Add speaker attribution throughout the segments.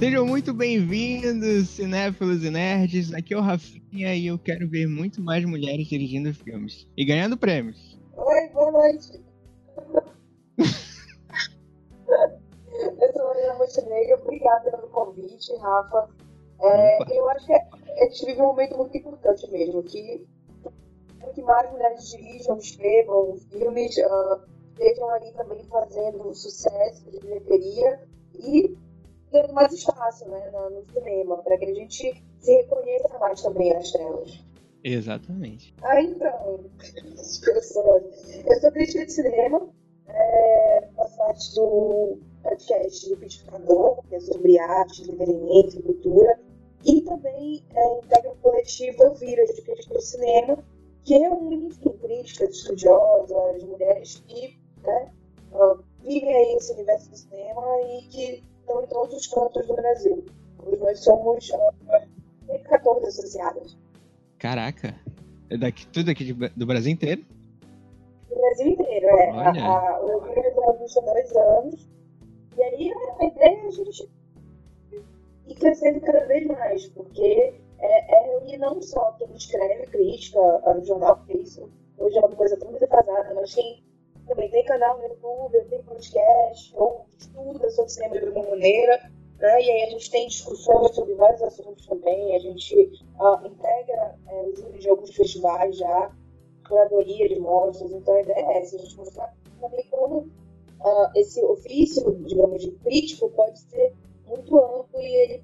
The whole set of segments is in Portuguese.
Speaker 1: Sejam muito bem-vindos, cinéfilos e nerds. Aqui é o Rafinha e eu quero ver muito mais mulheres dirigindo filmes e ganhando prêmios.
Speaker 2: Oi, boa noite. eu sou Marina Montenegro, obrigada pelo convite, Rafa. É, eu acho que a gente vive um momento muito importante mesmo, que, que mais mulheres dirijam, escrevam filmes, uh, estejam ali também fazendo sucesso de bilheteria e dando mais espaço né, no cinema, para que a gente se reconheça mais também nas telas.
Speaker 1: Exatamente.
Speaker 2: Ah, então, eu sou crítica de cinema, é, faço parte do podcast Liquidificador, que é sobre arte, entretenimento cultura, e também é, integra o coletivo Elvira, de crítica de cinema, que reúne, enfim, críticas, estudiosas, mulheres que né, vivem aí esse universo do cinema e que estão em todos os cantos do Brasil. Hoje nós somos uh, 14 associadas.
Speaker 1: Caraca, é daqui, tudo aqui de, do Brasil inteiro?
Speaker 2: Do Brasil inteiro, é. Olha. A, a, o existe há dois anos. E aí a ideia é a gente ir crescendo cada vez mais, porque é, é reunir não só quem escreve crítica no jornal, porque isso hoje é uma coisa tão defasada, mas quem também tem canal no YouTube, tem podcast, ou estuda sobre cinema de alguma maneira, né? E aí a gente tem discussões sobre vários assuntos também, a gente uh, integra é, o júri de alguns festivais já, curadoria de mostras, então a ideia é essa, a gente mostrar também como uh, esse ofício, digamos, de crítico pode ser muito amplo e ele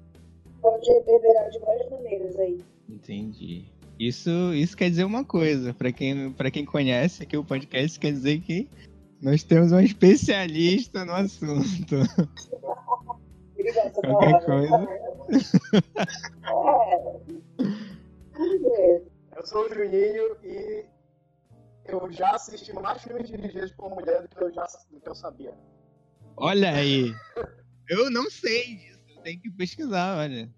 Speaker 2: pode reverberar de várias maneiras aí.
Speaker 1: Entendi. Isso, isso quer dizer uma coisa. Para quem, quem conhece aqui o podcast, quer dizer que nós temos um especialista no assunto. Qualquer coisa.
Speaker 3: É. Eu sou o Juninho e eu já assisti mais filmes dirigidos por mulher do que eu, já, do que eu sabia.
Speaker 1: Olha aí. Eu não sei disso. Eu tenho que pesquisar, olha.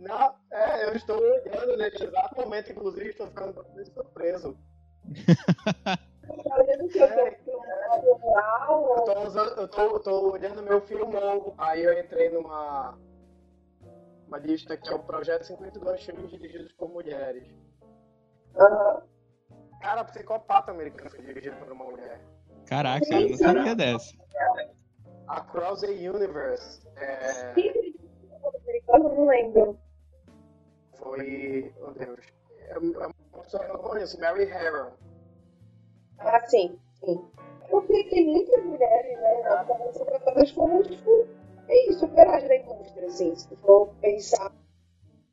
Speaker 3: Não, é, eu estou olhando nesse exato momento, inclusive, estou ficando bastante surpreso. eu, tô usando, eu, tô, eu tô olhando meu filmão, aí eu entrei numa uma lista que é o Projeto 52 Filmes Dirigidos por Mulheres. Uhum. Cara, Psicopata Americano foi dirigido por uma mulher.
Speaker 1: Caraca, eu não sabia dessa.
Speaker 3: Across the Universe. É...
Speaker 2: Eu não lembro
Speaker 3: foi. Oh Deus. É, é uma pessoa que eu não conheço, Mary Harron.
Speaker 2: Ah, sim, sim. Porque tem muitas mulheres, né? Elas são tratadas como, tipo, é isso, operárias da indústria, assim. Se for pensar,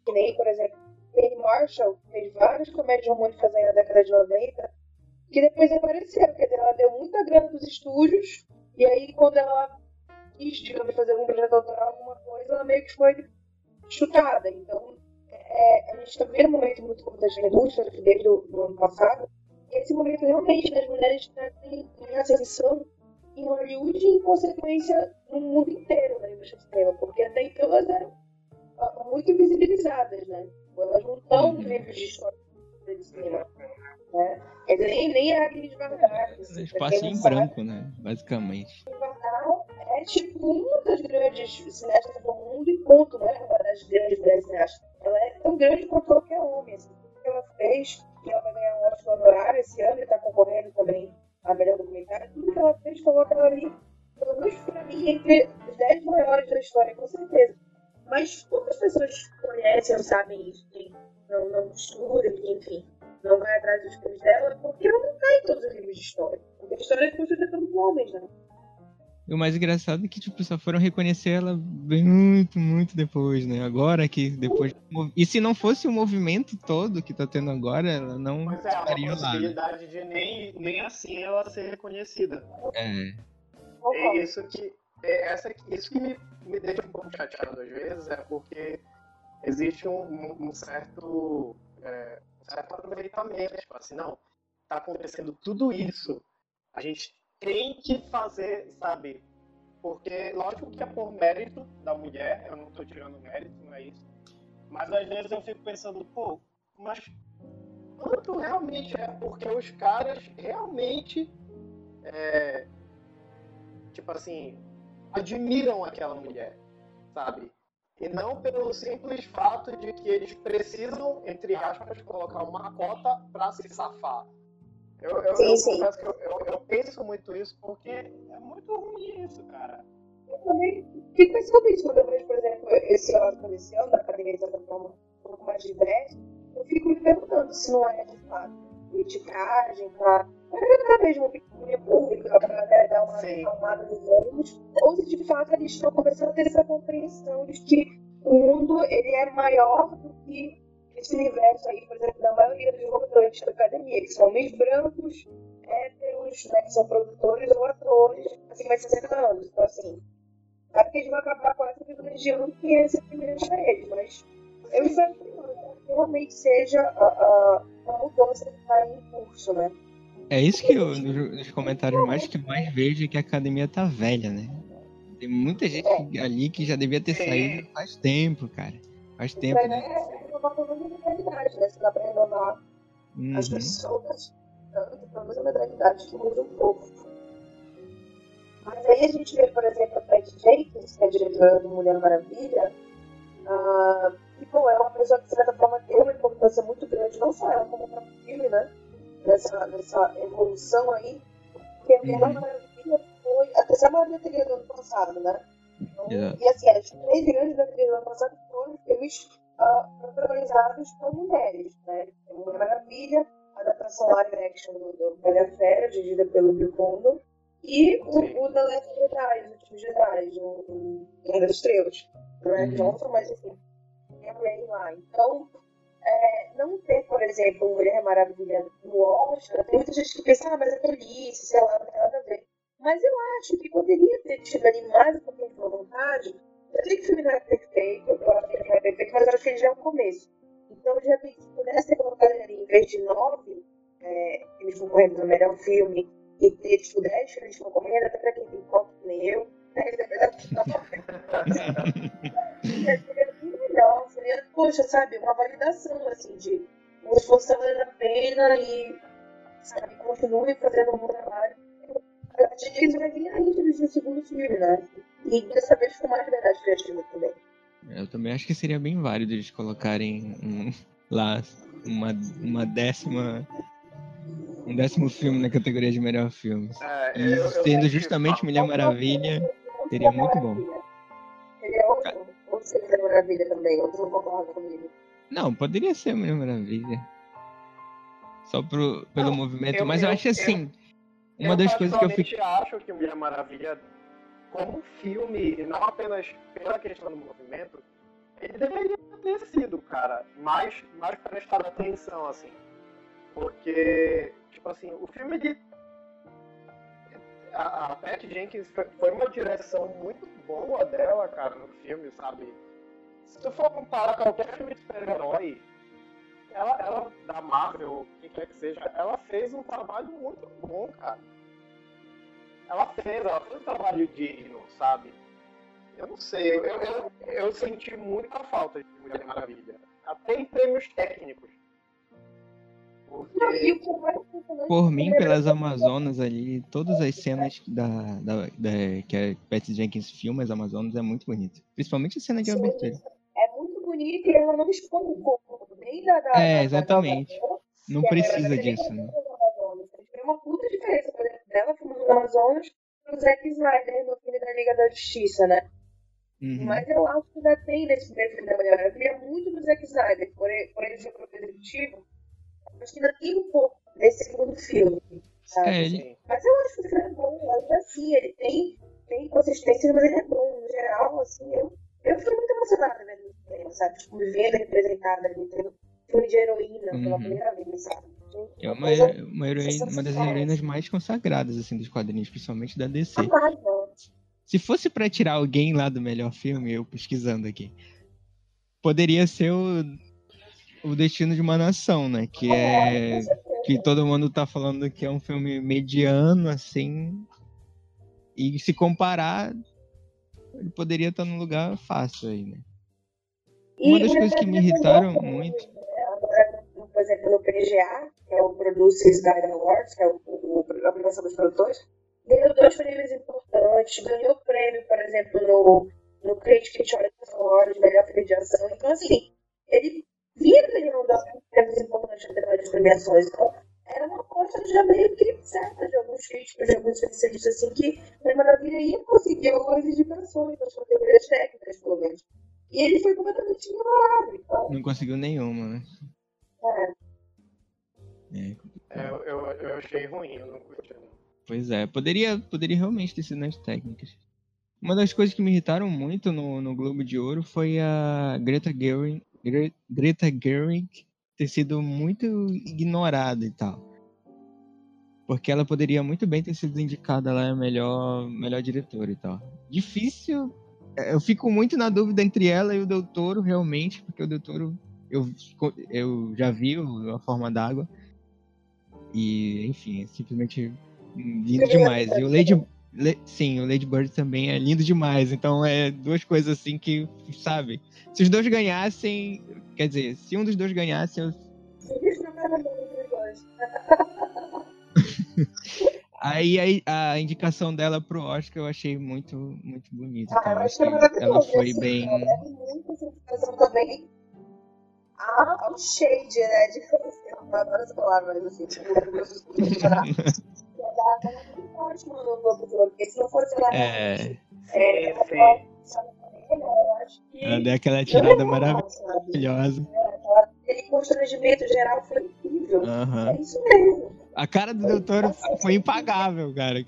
Speaker 2: que nem, por exemplo, Penny Marshall fez várias comédias românticas aí na década de 90, que depois apareceram. Quer dizer, ela deu muita grana pros estúdios, e aí quando ela quis, digamos, fazer algum projeto autoral, alguma coisa, ela meio que foi chutada. Então, é, a gente está vivendo um momento muito importante na indústria, desde o ano passado, e esse momento realmente das mulheres em ascensão em Hollywood e, em consequência, no mundo inteiro da indústria do cinema, porque até então elas eram muito invisibilizadas, né? Elas não estão nos livros de história de cinema. Né? Quer dizer, nem, nem aquele de verdade.
Speaker 1: Assim, Espaço em branco, né? Basicamente.
Speaker 2: é tipo uma das grandes cineastas do mundo e ponto, né? Uma das grandes mulheres cineastas ela é tão grande quanto qualquer homem. Assim, o que ela fez, e ela vai ganhar um Oscar honorário esse ano, e está concorrendo também a melhor documentário, tudo que ela fez coloca ela ali, pelo menos para mim, entre os 10 maiores da história, com certeza. Mas poucas pessoas conhecem ou sabem isso, quem não, não estuda, enfim, não vai atrás dos filmes dela, porque ela não está em todos os livros de história. Porque a história é construída pelos homens, né?
Speaker 1: E o mais engraçado é que, tipo, só foram reconhecer ela muito, muito depois, né? Agora que depois. E se não fosse o movimento todo que tá tendo agora, ela não
Speaker 3: pois é, estaria lá. possibilidade né? de nem, nem assim ela ser reconhecida.
Speaker 1: É.
Speaker 3: É isso que. É essa, isso que me, me deixa um pouco chateado às vezes, é porque existe um, um certo. É, um certo aproveitamento. Tipo assim, não, tá acontecendo tudo isso. A gente tem que fazer, sabe? Porque, lógico que é por mérito da mulher, eu não estou tirando mérito, não é isso. Mas às vezes eu fico pensando, pô, mas quanto realmente é? Porque os caras realmente, é, tipo assim, admiram aquela mulher, sabe? E não pelo simples fato de que eles precisam, entre aspas, colocar uma cota para se safar. Eu, eu, sim, eu, sim. Eu, eu, eu, penso muito isso porque é muito ruim isso, cara.
Speaker 2: Eu também fico pensando isso quando eu vejo, por exemplo, esse ano ano, da academia de certa forma um pouco mais diverso, eu fico me perguntando se não é de fato politicagem, para agradar mesmo a opinião pública, para dar uma acalmada nos ânimos, ou se de fato eles estão começando a ter essa compreensão de que o mundo ele é maior do que esse universo aí, por exemplo, da maioria dos votantes da academia, que são homens brancos, héteros, né, que são produtores ou atores, acima de 60 anos. Então, assim, sabe que eles vão acabar quase privilegiando quem é esse primeiro para eles, mas eu espero que realmente seja a, a, mudança que está em curso, né?
Speaker 1: É isso que eu, nos comentários mais que mais vejo é que a academia tá velha, né? Tem muita gente é. ali que já devia ter saído faz tempo, cara. Faz tempo,
Speaker 2: né? Uma coisa de mentalidade, né? Se dá pra renovar uhum. as pessoas, tanto, pelo menos a mentalidade que muda um pouco. Mas aí a gente vê, por exemplo, a Patty Jenkins, que é diretora do Mulher Maravilha, uh, que, pô, é uma pessoa que, de certa forma, tem uma importância muito grande, não só ela, como o próprio filme, né? Nessa, nessa evolução aí, porque a Mulher uhum. Maravilha foi a terceira maior bilheteria do ano passado, né? Então, yeah. E assim, as três grandes bilheterias do ano passado foram filmes uh, protagonizados por mulheres, né? Mulher Maravilha, a adaptação live action do, do Bela Fera, dirigida pelo Bill Condon, e o, o The Last Jedi, os últimos Jedi, o Guerra das Estrelas, do Ryan. Johnson, mas enfim, é lá. Então, é, não ter, por exemplo, Mulher Maravilha no Oscar, tem muita gente que pensa, ah, mas é tolice, sei lá, não tem nada a ver. Mas eu acho que poderia ter tido ali mais um pouquinho de vontade. Eu sei que o filme não é perfeito, eu acho que ele não é perfeito, mas eu acho que ele já é um começo. Então, de repente, se pudesse ter colocado ali, em vez de nove, é, eles concorrendo no melhor filme, e ter, tipo, dez filmes concorrendo, até pra quem tem foco que nem eu, né, seria muito melhor, seria, poxa, sabe, uma validação, assim, de o esforço valendo a pena e, sabe, continue fazendo um bom trabalho acho que eles vai vir ainda no segundo filme, né? E dessa vez com mais liberdade criativa também.
Speaker 1: Eu também acho que seria bem válido eles colocarem um, lá uma, uma décima. Um décimo filme na categoria de melhor filme. É, e eu, tendo eu justamente Mulher Maravilha, seria muito bom.
Speaker 2: Seria outro, ou seria Mulher Maravilha também, outro não concorda comigo.
Speaker 1: Não, poderia ser Mulher Maravilha. Só pro, pelo não, movimento, eu, mas eu, eu acho assim. Uma eu das coisas que eu fico.
Speaker 3: Acho que Mulher Maravilha, como filme, e não apenas pela questão do movimento, ele deveria ter sido, cara, mais, mais prestado atenção, assim. Porque, tipo assim, o filme de. A, a Pat Jenkins foi uma direção muito boa dela, cara, no filme, sabe? Se tu for comparar qualquer filme de super-herói, ela, ela, da Marvel, quem quer que seja, ela fez um trabalho muito bom, cara. Ela fez, ela fez um trabalho digno, sabe? Eu não sei, eu, eu, eu senti muita falta de Mulher Maravilha. Até em prêmios técnicos. Porque...
Speaker 1: Por mim, pelas Amazonas ali, todas as cenas da, da, da que a Patty Jenkins filma as Amazonas é muito bonito. Principalmente a cena de abertura.
Speaker 2: É muito bonita e ela não expõe o corpo nem da. da
Speaker 1: é, exatamente. Da não precisa disso, né?
Speaker 2: Tem uma puta diferença, por exemplo, dela filmando no Amazonas pro Zack Snyder no filme da Liga da Justiça, né? Uhum. Mas eu acho que ainda tem nesse primeiro filme da Mulher Maravilha muito do Zack Snyder, por ele, por ele ser produtor executivo. Acho que ainda tem um pouco nesse segundo filme, sabe? É, ele... Mas eu acho que o filme é bom, ainda assim, ele tem, tem consistência, mas ele é bom. No geral, assim, eu eu fiquei muito emocionada vendo o cinema, sabe? Tipo, me vendo representada ali, tendo filme de heroína uhum. pela primeira vez, sabe?
Speaker 1: É uma, uma, heroína, uma das heroínas mais consagradas, assim, dos quadrinhos, principalmente da DC. Se fosse para tirar alguém lá do melhor filme, eu pesquisando aqui, poderia ser o, o Destino de uma Nação, né? Que é, é que todo mundo tá falando que é um filme mediano, assim. E se comparar, ele poderia estar num lugar fácil aí, né? Uma das coisas que me irritaram muito.
Speaker 2: Por exemplo, no PGA, que é o Producers Guide Awards, que é o, o, a premiação dos produtores, ganhou dois prêmios importantes, ganhou prêmio, por exemplo, no, no Critic Choice de melhor filme de ação. Então, assim, ele vinha ganhando prêmios importantes de premiações. Então, já meio que certa de alguns críticos, de alguns especialistas, assim, que a Maravilha ia conseguir algumas indicações nas categorias técnicas, pelo menos. E ele foi completamente ignorado. Então...
Speaker 1: Não conseguiu nenhuma, né?
Speaker 2: É.
Speaker 3: É, é eu, eu, eu, achei ruim, eu não curti.
Speaker 1: Pois é, poderia, poderia realmente ter sido nas técnicas. Uma das coisas que me irritaram muito no, no Globo de Ouro foi a Greta Gerwig, Gre Greta Gerwig ter sido muito ignorada e tal. Porque ela poderia muito bem ter sido indicada lá a melhor, melhor diretora e tal. Difícil. É, eu fico muito na dúvida entre ela e o Del Toro, realmente, porque o Del Toro eu, eu já vi A Forma d'Água. E, enfim, é simplesmente lindo demais. E o Lady, Le, sim, o Lady Bird também é lindo demais. Então é duas coisas assim que, sabe? Se os dois ganhassem, quer dizer, se um dos dois ganhasse, eu... Aí a, a, indicação dela pro Oscar eu achei muito, muito bonita. Ah, eu que ela foi
Speaker 2: assim,
Speaker 1: bem.
Speaker 2: Ela é muito essa também ao shade, né? De eu adoro essa palavra, mas assim, tipo, ótimo no Globo de Ouro, porque se não fosse ela
Speaker 1: é...
Speaker 2: é,
Speaker 1: ela deu aquela tirada maravilhosa.
Speaker 2: É, aquele constrangimento geral foi incrível.
Speaker 1: Uhum.
Speaker 2: É isso mesmo.
Speaker 1: A cara do doutor foi impagável, cara.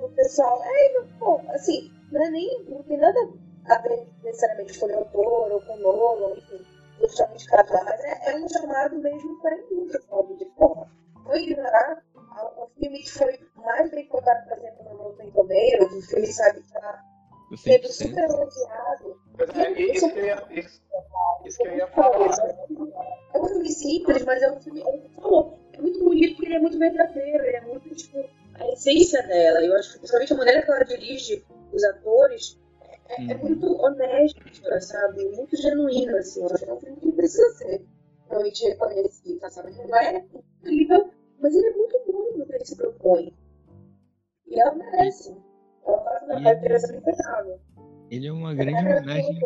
Speaker 2: O pessoal. É, pô, assim, não é nem. Não tem nada a ver necessariamente com o doutor ou com o Nolan, enfim, justamente casar, mas é, é um chamado mesmo para a indústria, sabe? De porra, foi ignorar o filme que foi mais bem contado, por exemplo, no Rotten Tomatoes, o filme, sabe, que tá sendo super elogiado.
Speaker 3: É, isso, que eu ia, isso, isso que eu ia falar.
Speaker 2: É filme simples, mas é um filme, é, é muito bonito porque ele é muito verdadeiro, ele é muito, tipo, a essência dela. Eu acho que, principalmente a maneira que ela dirige os atores, é, é, muito honesto, sabe? Muito genuíno, assim. Eu acho que é um filme que precisa ser realmente reconhecido, sabe? Não é incrível, mas ele é muito bom no que ele se propõe. E ela merece. Ela faz uma caracterização impecável.
Speaker 1: Ele é uma grande é homenagem.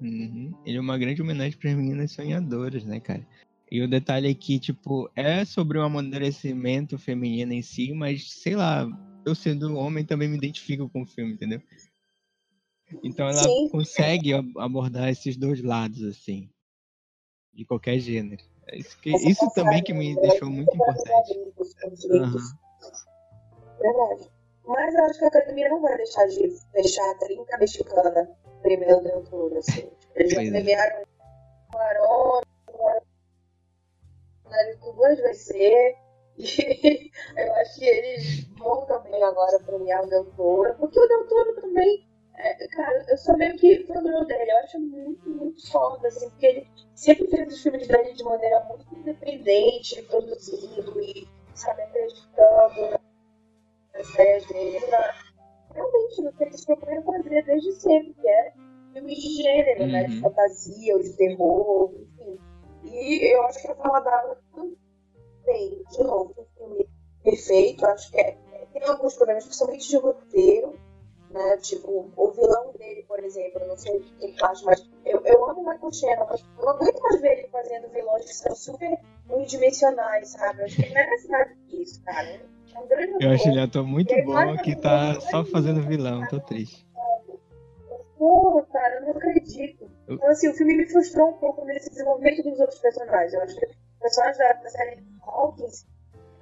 Speaker 1: Uhum. Ele é uma grande homenagem para as meninas sonhadoras, né, cara? E o detalhe é que, tipo, é sobre o amadurecimento feminino em si, mas, sei lá, eu sendo homem também me identifico com o filme, entendeu? Então ela Sim. consegue abordar esses dois lados, assim, de qualquer gênero. É isso, que, isso também que me deixou muito importante.
Speaker 2: Uhum. Verdade. Mas eu acho que a academia não vai deixar de fechar a trinca mexicana primeiro dentro assim. Eles já é. premiaram o Arona, o duas vai ser. E eu acho que eles vão também agora premiar o Del Toro, porque o Del Toro também é, cara, eu sou meio que fã dele. Eu acho muito, muito foda, assim, porque ele sempre fez os filmes dele de maneira muito independente, produzido e, sabe, acreditando nas ideias dele. Na, realmente, no que eles propõem fazer desde sempre, que é filmes de gênero, uhum. né? De uhum. fantasia ou de terror, enfim. E eu acho que a Fala d'Água também, de novo, um filme perfeito. Acho que é, tem alguns problemas, principalmente de roteiro né? Tipo, o vilão dele, por exemplo, eu não sei o que ele faz, mas eu, eu amo o Michael Shannon, mas eu não aguento mais ver ele fazendo vilões que são super unidimensionais, sabe? Eu acho que ele merece mais do que isso, cara. É
Speaker 1: eu acho ele ator muito bom que tá só fazendo vilão, tô triste.
Speaker 2: Porra, cara, eu não acredito. Então, assim, o filme me frustrou um pouco nesse desenvolvimento dos outros personagens. Eu acho que os personagens da, da série Hawkins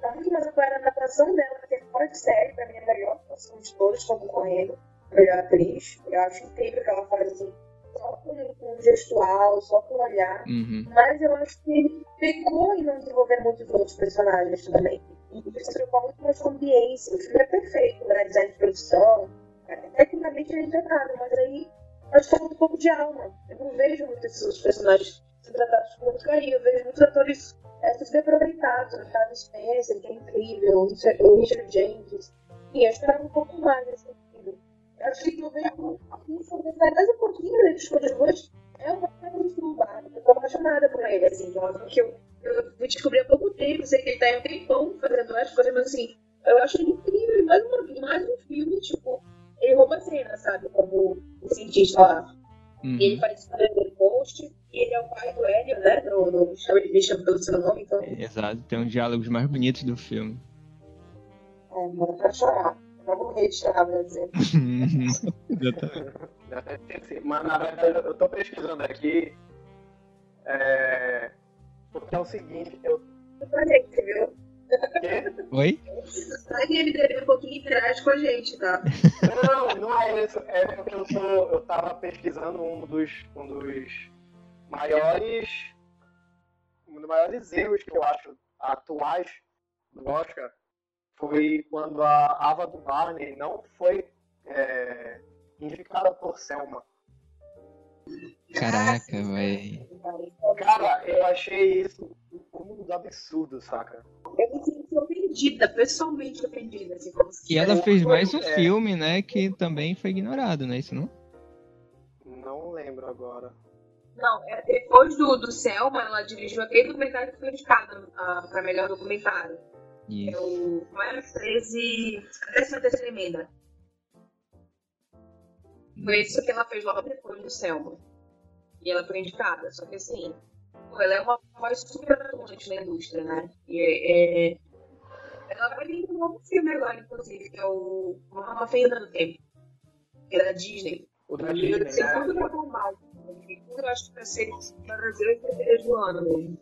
Speaker 2: tá muito mais apoiada na atuação dela, porque fora de série, pra mim, é a melhor atuação de todos estão concorrendo. Melhor atriz. Eu acho incrível que ela faz assim, só com, com gestual, só com olhar.
Speaker 1: Uhum.
Speaker 2: Mas eu acho que ele pegou em não desenvolver muitos outros personagens também. Se preocupar muito mais com ambiência. O filme é perfeito, né? Design de produção. É, tecnicamente é impecável, mas aí que falta um pouco de alma. Eu não vejo muitos desses personagens sendo tratados com muito carinho. Eu vejo muitos atores é, aproveitados. O Otávio Spencer, que é incrível, o Richard Jenkins. E eu esperava um pouco mais nesse sentido. Eu acho que talvez mais um pouquinho né, de Escolha de Luz é uma coisa muito. Eu tô apaixonada por ele, assim, de uma que eu, eu fui descobrir há pouco tempo. Sei que ele tá em um tempão fazendo as coisas, mas assim, eu acho ele incrível. Mais, uma, mais um filme, tipo, ele rouba a cena, sabe? Como o cientista lá. Uhum. E ele faz o post e ele é o pai do Hélio, né? No, no, me chama pelo seu nome, então. É,
Speaker 1: exato, tem um diálogos mais bonitos do filme.
Speaker 2: É, mano, pra chorar. Pra morrer de chorar, Brasil.
Speaker 3: Mas na verdade eu tô pesquisando aqui. É... Porque é o seguinte, eu.
Speaker 2: Viu?
Speaker 1: Oi?
Speaker 2: Que MDB um pouquinho interage com a gente, tá?
Speaker 3: Não, não é isso. É porque eu, tô, eu tava pesquisando um dos, um dos maiores. Um dos maiores erros que eu acho atuais do Oscar foi quando a Ava do Barney não foi é, indicada por Selma.
Speaker 1: Caraca, velho.
Speaker 3: Cara, eu achei isso um absurdo, saca?
Speaker 2: Eu me senti ofendida, pessoalmente ofendida. Assim, como
Speaker 1: e ela fez mais um é. filme, né, que também foi ignorado, não é isso, não?
Speaker 3: Não lembro agora.
Speaker 2: Não, é depois do, do Selma, ela dirigiu aquele documentário que foi indicado uh, para melhor documentário. Isso. É o Maior 13, a 13 terceira emenda. Foi isso que ela fez logo depois do Selma. E ela foi indicada. Só que assim, ela é uma voz super atuante na indústria, né? E é, é... ela vai vir com um novo filme agora, inclusive, que é o Uma Fenda do Tempo. Que é da Disney.
Speaker 3: O da Disney, né?
Speaker 2: Tudo pra bombar. Eu acho que vai ser para Brasil e do ano mesmo.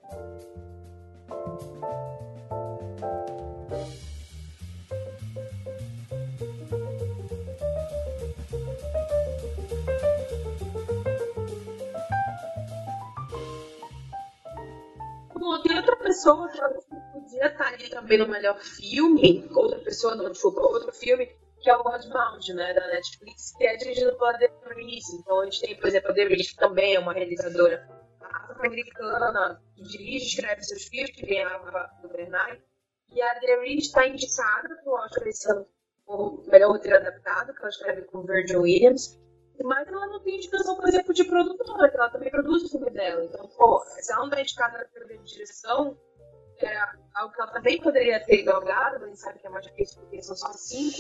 Speaker 2: Tem outra pessoa que podia estar ali também no melhor filme, outra pessoa, não, desculpa, outro filme, que é o Godbound, né, da Netflix, que é dirigido pela The Reese. Então a gente tem, por exemplo, a The Reese, que também é uma realizadora afro-americana, que dirige e escreve seus filmes, que ganhava do Bernard. E a The Reese está indicada para o Oscar esse ano o melhor roteiro adaptado, que ela escreve com Virgil Williams. Mas ela não tem indicação, por exemplo, de produtora, que ela também produz o filme dela. Então, pô, se ela não é indicada na categoria de direção, é algo que ela também poderia ter galgado, mas a gente sabe que é mais difícil porque são só cinco.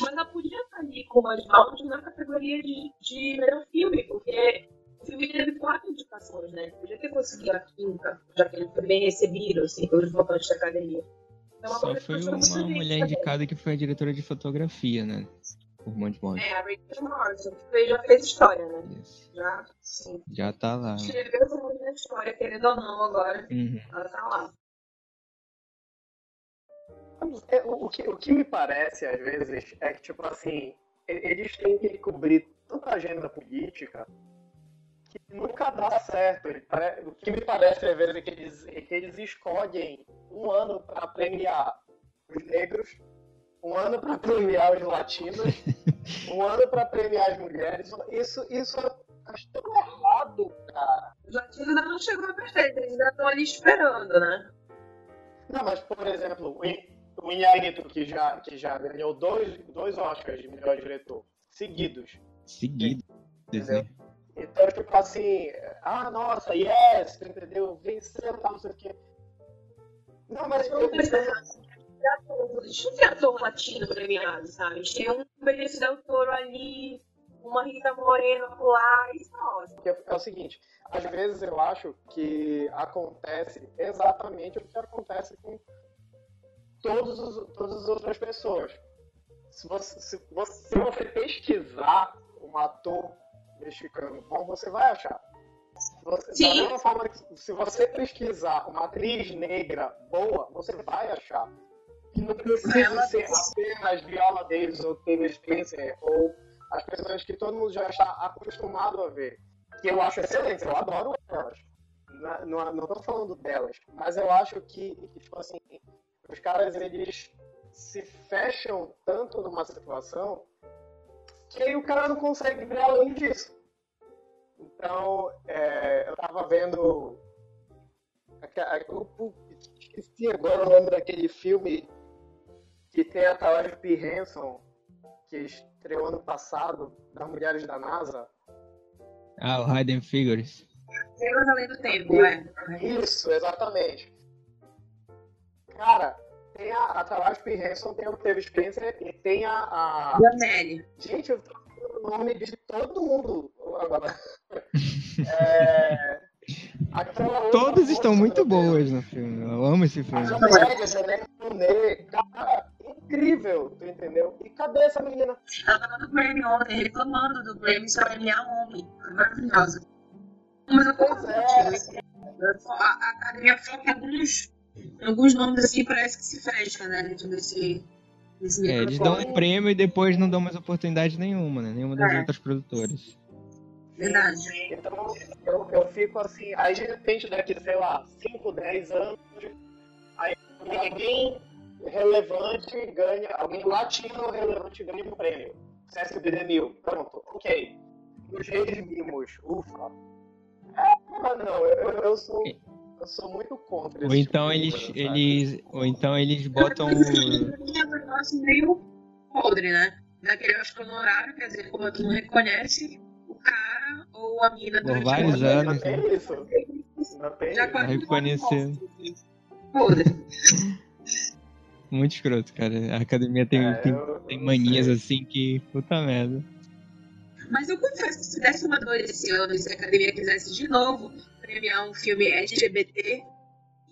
Speaker 2: Mas ela podia estar ali com o Oswald na categoria de, de melhor filme, porque o filme teve quatro indicações, né? Podia ter conseguido a quinta, já que ele foi bem recebido, assim, pelos votantes da academia.
Speaker 1: Então, Só foi uma mulher indicada que foi a diretora de fotografia, né? Por Monte Monte.
Speaker 2: É, a Rachel Morrison, que já fez história, né? Isso. Já, sim.
Speaker 1: Já tá lá.
Speaker 2: Escreveu muito na história, querendo ou não, agora. Uhum. Ela tá lá.
Speaker 3: É, o que, o que me parece, às vezes, é que, tipo assim, eles têm que cobrir tanta agenda política que nunca dá certo. O que me parece, às vezes, é que eles, é que eles escolhem um ano para premiar os negros um ano para premiar os latinos, um ano para premiar as mulheres. Isso, isso é tão errado, cara.
Speaker 2: Os latinos ainda não chegou a perceber, eles ainda estão ali esperando, né?
Speaker 3: Não, mas, por exemplo, o Inharito, que já, que já ganhou dois, dois Oscars de melhor diretor, seguidos.
Speaker 1: Seguidos, né?
Speaker 3: Então, tipo assim, ah, nossa, yes, entendeu? Venceu, tal, não sei o quê. Não, mas eu, eu,
Speaker 2: a gente não tem ator latino premiado, sabe? A gente tem um Benício Del Toro ali, uma Rita Moreno lá, e só.
Speaker 3: É, é o seguinte, às vezes eu acho que acontece exatamente o que acontece com todos os, todas as outras pessoas. Se você, se você, se você pesquisar um ator mexicano bom, você vai achar. Você, Sim. Da mesma forma que se você pesquisar uma atriz negra boa, você vai achar que não precisa ser apenas Viola Davis ou Taylor Spencer ou as pessoas que todo mundo já está acostumado a ver. Que eu acho excelente, eu adoro elas. Não, não, tô falando delas, mas eu acho que, tipo assim, os caras eles se fecham tanto numa situação que aí o cara não consegue ver além disso. Então, é, eu tava vendo. Eu esqueci agora o nome daquele filme que tem a Taraji P. Henson, que estreou ano passado, das Mulheres da NASA.
Speaker 1: Ah, o Hidden Figures.
Speaker 2: Além do Tempo, né?
Speaker 3: Isso, exatamente. Cara, tem a, a Taraji P. Henson, tem o Teve Spencer e tem a... a...
Speaker 2: Janelle.
Speaker 3: Gente, eu tô o nome de todo mundo. agora. é,
Speaker 1: Todas estão muito boas no filme. Eu amo esse filme.
Speaker 3: A comédia, Janelle Monáe, cara, incrível, tu entendeu? E cadê essa menina?
Speaker 2: Ela tava no Grammy ontem, reclamando do Grammy só ganhar homem. Foi maravilhosa. Mas eu concordo é. A, a academia foca em alguns, alguns nomes assim, parece que se fecha, né? Dentro desse. desse
Speaker 1: é, eles dão um prêmio e depois não dão mais oportunidade nenhuma, né? Nenhuma das é. outras produtoras.
Speaker 2: Verdade.
Speaker 3: Então eu, eu fico assim, aí de repente daqui, sei lá, 5, 10 anos, aí alguém relevante ganha, alguém latino relevante ganha um prêmio. CSBD mil, pronto, ok. Nos redimimos, ufa. É, mas não, eu, eu sou. Eu sou muito contra
Speaker 1: ou então tipo eles, coisa, eles Ou então eles botam. É
Speaker 2: um negócio meio podre, né? Daquele acho que honorário, quer dizer, como tu não reconhece o cara ou a mina
Speaker 1: Por vários anos.
Speaker 3: Não tem isso. Não tem Já
Speaker 1: reconhecendo.
Speaker 2: Podre.
Speaker 1: Muito escroto, cara. A academia tem, é, tem, tem manias assim que. Puta merda.
Speaker 2: Mas eu confesso que se desse uma dor esse ano e se a academia quisesse de novo premiar um filme LGBT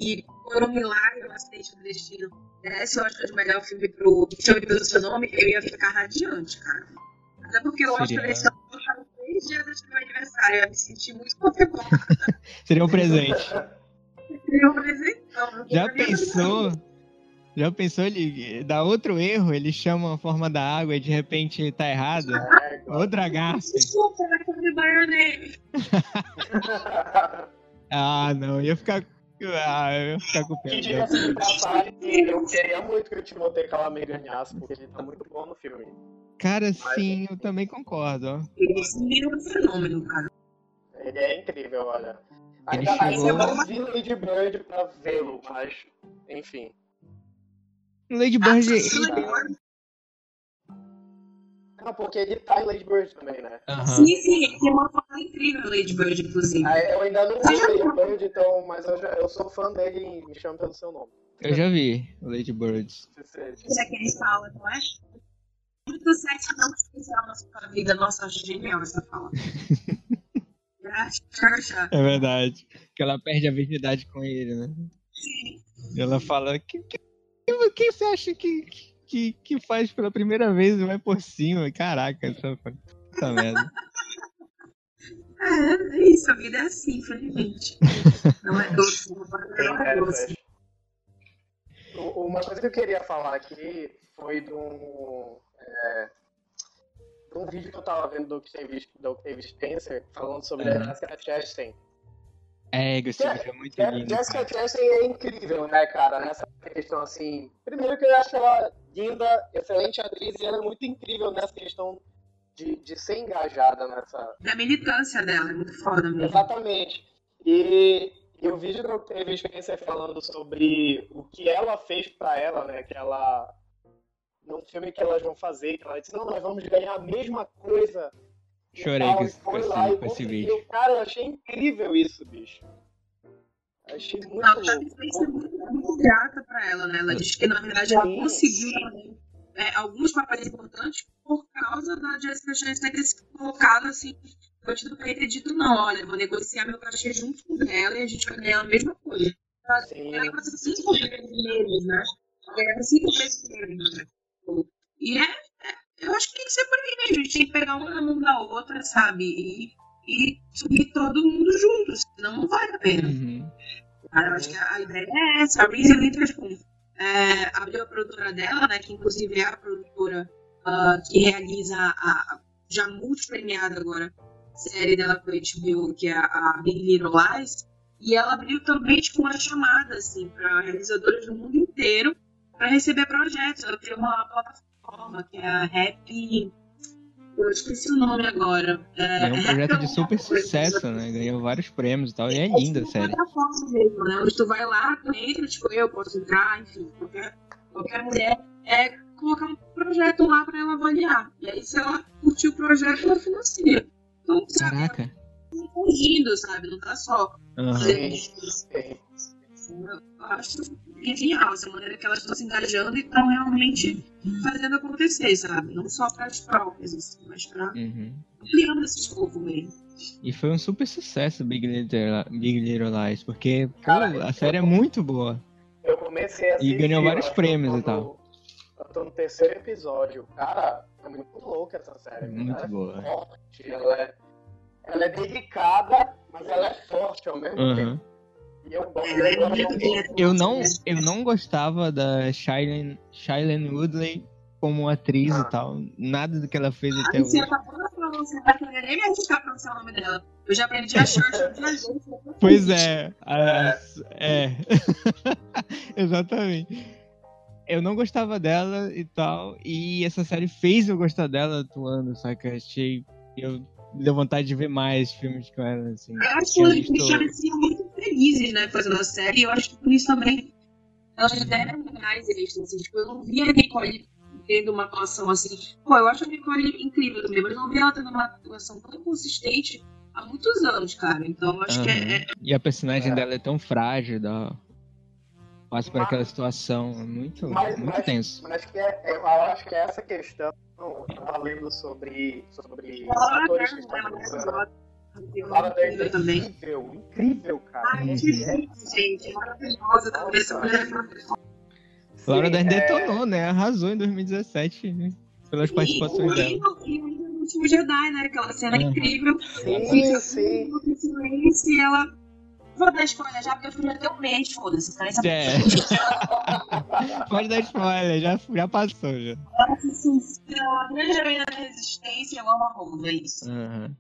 Speaker 2: e por um milagre um acidente do destino desse eu acho que é o melhor filme pro Chame pelo seu nome, eu ia ficar radiante, cara. Até porque eu acho que esse ano eu três dias antes do meu aniversário, eu ia me sentir muito contemplada.
Speaker 1: Seria um presente.
Speaker 2: Seria um presente.
Speaker 1: Já pensou? Já pensou ele dá outro erro, ele chama a forma da água e de repente tá errado? É, Outra gafe.
Speaker 2: Desculpa, vai comer name.
Speaker 1: ah, não, ia ficar. Ah, eu ia ficar com
Speaker 3: pena. Que diga assim, eu queria muito que o Timothée Chalamet ganhasse, porque ele tá muito bom no filme.
Speaker 1: Cara, Mas, sim, eu também concordo.
Speaker 2: Ele é um fenômeno, cara.
Speaker 3: Ele é incrível, olha. Ele Ainda chegou... eu não vi Lady Bird pra vê-lo, mas, enfim.
Speaker 1: Lady Bird. ele...
Speaker 3: Não, porque ele tá em Lady Bird também, né?
Speaker 2: Uhum. Sim, sim, tem uma foto incrível Lady Bird, inclusive.
Speaker 3: Ah, eu ainda não vi Lady Bird, então, mas eu, já, eu sou fã dele e me chamo pelo seu nome.
Speaker 1: Eu já vi Lady Bird.
Speaker 2: Já que ele fala, não é? Muito sete não especial na sua vida. Nossa, acho genial essa fala.
Speaker 1: é verdade. Que ela perde a virgindade com ele, né?
Speaker 2: Sim.
Speaker 1: E ela fala, que, que quem você acha que, que, que faz pela primeira vez e vai por cima? Caraca, essa, essa merda.
Speaker 2: É, é isso, a vida é assim, infelizmente. Não é doce, não é doce.
Speaker 3: Uma coisa que eu queria falar aqui foi de um, é, de um vídeo que eu tava vendo do Octavia, do Spencer falando sobre uhum. a Jessica Chastain.
Speaker 1: É, vídeo é muito lindo.
Speaker 3: Jessica Chastain é incrível, né, cara? Nessa questão assim. Primeiro que eu acho ela linda, excelente atriz, e ela é muito incrível nessa questão de, de ser engajada nessa.
Speaker 2: Da militância dela, é muito foda mesmo.
Speaker 3: Exatamente. E, e o vídeo que eu teve experiência falando sobre o que ela fez pra ela, né? Que ela. Num filme que elas vão fazer, que ela disse, não, nós vamos ganhar a mesma coisa
Speaker 1: Chorei com, esse, com, esse, com esse vídeo.
Speaker 3: Cara, eu achei incrível isso, bicho. Achei muito Não, louco.
Speaker 2: muito, muito grata pra ela, né? Ela disse que, na verdade, ela conseguiu é, alguns papéis importantes por causa da Jessica Chastain ter se colocado assim, antes do peito e dito, não, olha, vou negociar meu cachê junto com ela e a gente vai ganhar a mesma coisa. Ela passou cinco meses, né? Ela cinco meses, né? E é eu acho que tem que ser por aí mesmo. A gente tem que pegar uma na mão da outra, sabe? E, e subir todo mundo junto, senão não vale a pena. Uhum. eu acho que a ideia é essa. A Reese Witherspoon é, abriu a produtora dela, né? Que inclusive é a produtora uh, que realiza a, a já multi-premiada agora série dela com a HBO, que é a Big Little Lies. E ela abriu também tipo, uma chamada assim, para realizadores do mundo inteiro para receber projetos. Ela criou uma plataforma que é a Rap. Eu esqueci o nome agora. É,
Speaker 1: é um projeto de super sucesso, né? Ganhou vários prêmios e tal. E é, é linda, sério.
Speaker 2: plataforma mesmo, né? Onde tu vai lá, tu entra, tipo, eu posso entrar, enfim, qualquer, qualquer mulher. É colocar um projeto lá pra ela avaliar. E aí, se ela curtir o projeto, ela financia. Então,
Speaker 1: Caraca.
Speaker 2: Sabe, tá sabe? Não tá só.
Speaker 1: Uhum.
Speaker 2: Eu acho que é genial essa maneira que elas estão se engajando e estão realmente fazendo acontecer, sabe? Não só para as próprias, assim, mas para
Speaker 1: Uhum.
Speaker 2: ampliando esse escopo mesmo.
Speaker 1: E foi um super sucesso Big Little, Big Little Lies, porque pô,
Speaker 3: Cara,
Speaker 1: a série é muito boa.
Speaker 3: Eu comecei a assistir.
Speaker 1: ganhou vários prêmios e tal.
Speaker 3: no- Eu tô no terceiro episódio. Cara, é muito louca essa série.
Speaker 1: Muito
Speaker 3: ela
Speaker 1: boa.
Speaker 3: É forte, ela é, ela é delicada, mas ela é forte ao mesmo tempo.
Speaker 1: Uhum.
Speaker 3: E eu
Speaker 2: Ela é
Speaker 3: eu
Speaker 1: Eu não, eu não gostava da Shailene, Shailene Woodley como atriz
Speaker 3: Ah.
Speaker 1: e tal. Nada do que ela fez
Speaker 2: A
Speaker 1: até hoje.
Speaker 2: Tá toda você não vai querer nem me arriscar pra pronunciar o nome dela. Eu já aprendi a Churchill de vezes.
Speaker 1: Pois é. a- é. Exatamente. Eu não gostava dela e tal. E essa série fez eu gostar dela atuando, saca? Achei. Eu deu vontade de ver mais filmes com ela, assim.
Speaker 2: Eu acho que me pareciam muito felizes, né, fazendo a série. E eu acho que por isso também elas deram mais extras, assim. Tipo, eu não via a Nicole tendo uma atuação assim. Pô, eu acho a Nicole incrível também, mas eu não vi ela tendo uma atuação tão consistente há muitos anos, cara. Então eu acho que é,
Speaker 1: Aham. E a personagem
Speaker 3: É.
Speaker 1: dela é tão frágil, dá... passa por
Speaker 3: Mas-
Speaker 1: aquela situação. É muito,
Speaker 3: Mas-
Speaker 1: muito
Speaker 3: mas-
Speaker 1: tenso.
Speaker 3: Mas que é, eu acho que é essa questão. Eu tava lendo sobre, sobre
Speaker 2: Laura
Speaker 3: atores que estão
Speaker 2: né, maravilhosa.
Speaker 3: Laura Dern é
Speaker 2: também.
Speaker 3: incrível, incrível, cara.
Speaker 2: Ai,
Speaker 1: Uhum.
Speaker 2: que gente, maravilhosa é.
Speaker 1: Laura Dern
Speaker 3: é-
Speaker 1: detonou, né? Arrasou em 2017 né? pelas participações
Speaker 2: e,
Speaker 1: dela.
Speaker 2: E, e ainda no último Jedi, né? Aquela cena
Speaker 1: Uhum.
Speaker 2: incrível.
Speaker 3: Sim, sim.
Speaker 2: e ela. Vou dar spoiler já, porque eu fui já ter um mês, foda-se. Tá
Speaker 1: É. Pode dar spoiler, já, já passou já.
Speaker 2: Ela grande heroína da resistência, eu amo a Rose, é isso.
Speaker 1: Aham.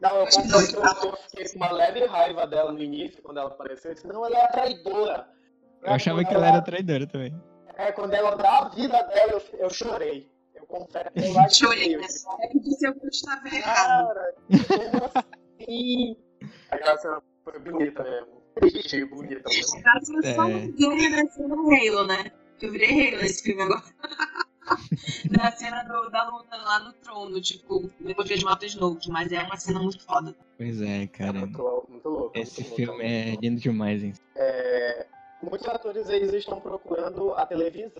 Speaker 3: Não, eu confesso que eu eu fiquei com uma leve raiva dela no início, quando ela apareceu. Eu disse, não, ela é traidora.
Speaker 1: Eu achava que ela era traidora também.
Speaker 3: É, quando ela dá a vida dela, eu, eu chorei. Eu confesso que eu acho
Speaker 2: Chorei, né? É que disse eu que eu estava errado.
Speaker 3: Cara, como assim? Aquela cena foi bonita mesmo. Triste, bonita mesmo.
Speaker 2: Eu só
Speaker 1: É.
Speaker 2: cena do Halo, né? Eu virei Halo nesse filme agora. na cena do- da luta lá no trono, tipo, depois que eles matam o Snoke, mas é uma cena muito foda.
Speaker 1: Pois é,
Speaker 3: É
Speaker 1: cara.
Speaker 3: muito, louco, muito louco.
Speaker 1: Esse
Speaker 3: muito
Speaker 1: filme
Speaker 3: louco.
Speaker 1: é lindo demais, hein?
Speaker 3: É, muitos atores eles estão procurando a televisão,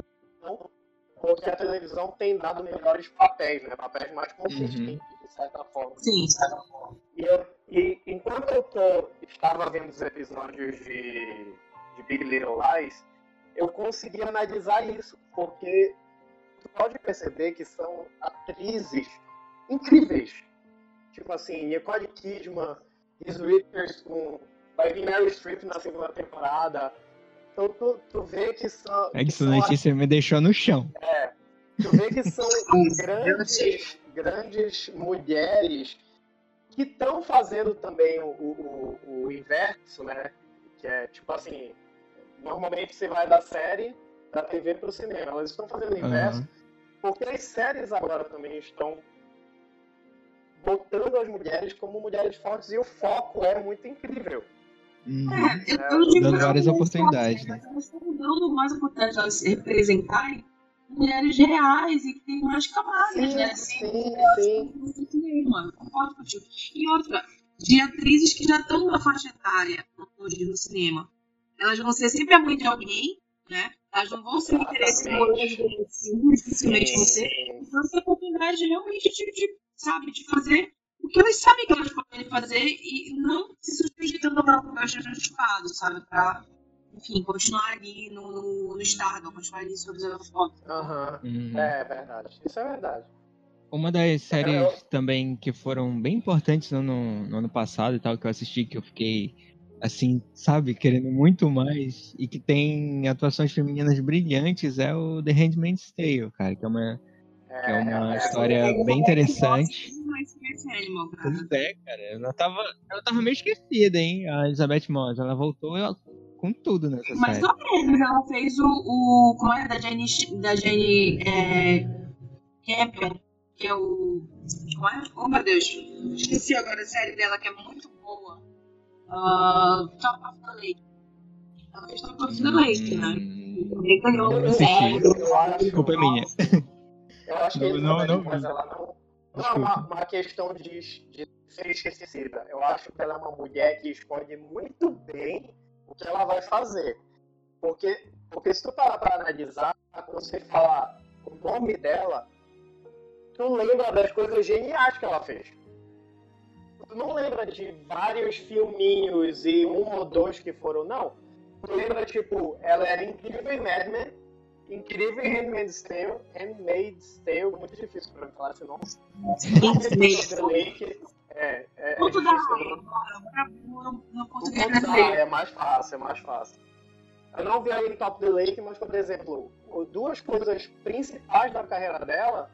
Speaker 3: porque a televisão tem dado melhores papéis, né? Papéis mais consistentes, de certa forma.
Speaker 2: Sim.
Speaker 3: E, eu, e enquanto eu tô, estava vendo os episódios de, de Big Little Lies, eu consegui analisar isso, porque tu pode perceber que são atrizes incríveis. Tipo assim, Nicole Kidman, Reese Witherspoon, vai vir Meryl Streep na segunda temporada. Então tu, tu vê que são... que
Speaker 1: Essa notícia me deixou no chão.
Speaker 3: é, tu vê que são grandes, grandes mulheres que estão fazendo também o, o, o inverso, né? Que é tipo assim, normalmente você vai da série da TV para o cinema, elas estão fazendo o inverso
Speaker 1: Aham.
Speaker 3: porque as séries agora também estão botando as mulheres como mulheres fortes e o foco é muito incrível.
Speaker 1: Uhum.
Speaker 2: É, eu, eu digo
Speaker 1: Dando
Speaker 2: que
Speaker 1: várias oportunidades, né?
Speaker 2: mas Elas estão dando mais oportunidades de elas se representarem mulheres reais e que tem mais camadas,
Speaker 3: Sim,
Speaker 2: né?
Speaker 3: sim,
Speaker 2: Elas
Speaker 3: sim.
Speaker 2: cinema, concordo contigo. E outra, de atrizes que já estão numa faixa etária hoje no cinema. Elas vão ser sempre a mãe de alguém, né? Elas não vão ser o interesse dificilmente vão ser.
Speaker 3: Sim,
Speaker 2: Então, essa oportunidade de realmente de, de, sabe, de fazer o que elas sabem que elas podem fazer e não se sujeitando para um estereotipado, sabe? Pra, enfim, continuar ali no, no, no estado, continuar ali sobre os fotos.
Speaker 3: Aham.
Speaker 1: Uhum.
Speaker 3: É verdade. Isso é verdade.
Speaker 1: Uma das séries também que foram bem importantes no ano, no ano passado e tal, que eu assisti, que eu fiquei, assim, sabe, querendo muito mais, e que tem atuações femininas brilhantes, é o The Handmaid's Tale, cara, que é uma, que é uma história bem interessante.
Speaker 2: Mas animal, cara.
Speaker 1: Pois é, cara, ela tava, ela tava meio esquecida, hein, a Elizabeth Moss, ela voltou ela- com tudo nessa
Speaker 2: Mais
Speaker 1: série.
Speaker 2: menos, ela fez o. o como é? Da Jane. Da Jane. É, Campion, que é o. Como é? Oh meu Deus. Esqueci agora a série dela, que é muito boa. Uh, of the Lake. Ela fez of the Lake, né? Também ganhou.
Speaker 3: Eu acho-
Speaker 1: Culpa é minha.
Speaker 3: Eu acho que
Speaker 1: Não, não,
Speaker 3: não,
Speaker 1: não
Speaker 3: mas ela não. Não é uma, uma questão de, de ser esquecida. Eu acho que ela é uma mulher que escolhe muito bem o que ela vai fazer. Porque, porque se tu parar para analisar, quando você falar o nome dela, tu lembra das coisas geniais que ela fez. Tu não lembra de vários filminhos e um ou dois que foram, não. Tu lembra, tipo, ela era incrível em Mad Men, incrível em Handmaid's Tale, Handmaid's Tale, muito difícil para falar esse nome. Lake, é, é, é difícil.
Speaker 2: no português brasileiro.
Speaker 3: é mais fácil, é mais fácil. Eu não vi aí Top the Lake, mas, por exemplo, duas coisas principais da carreira dela,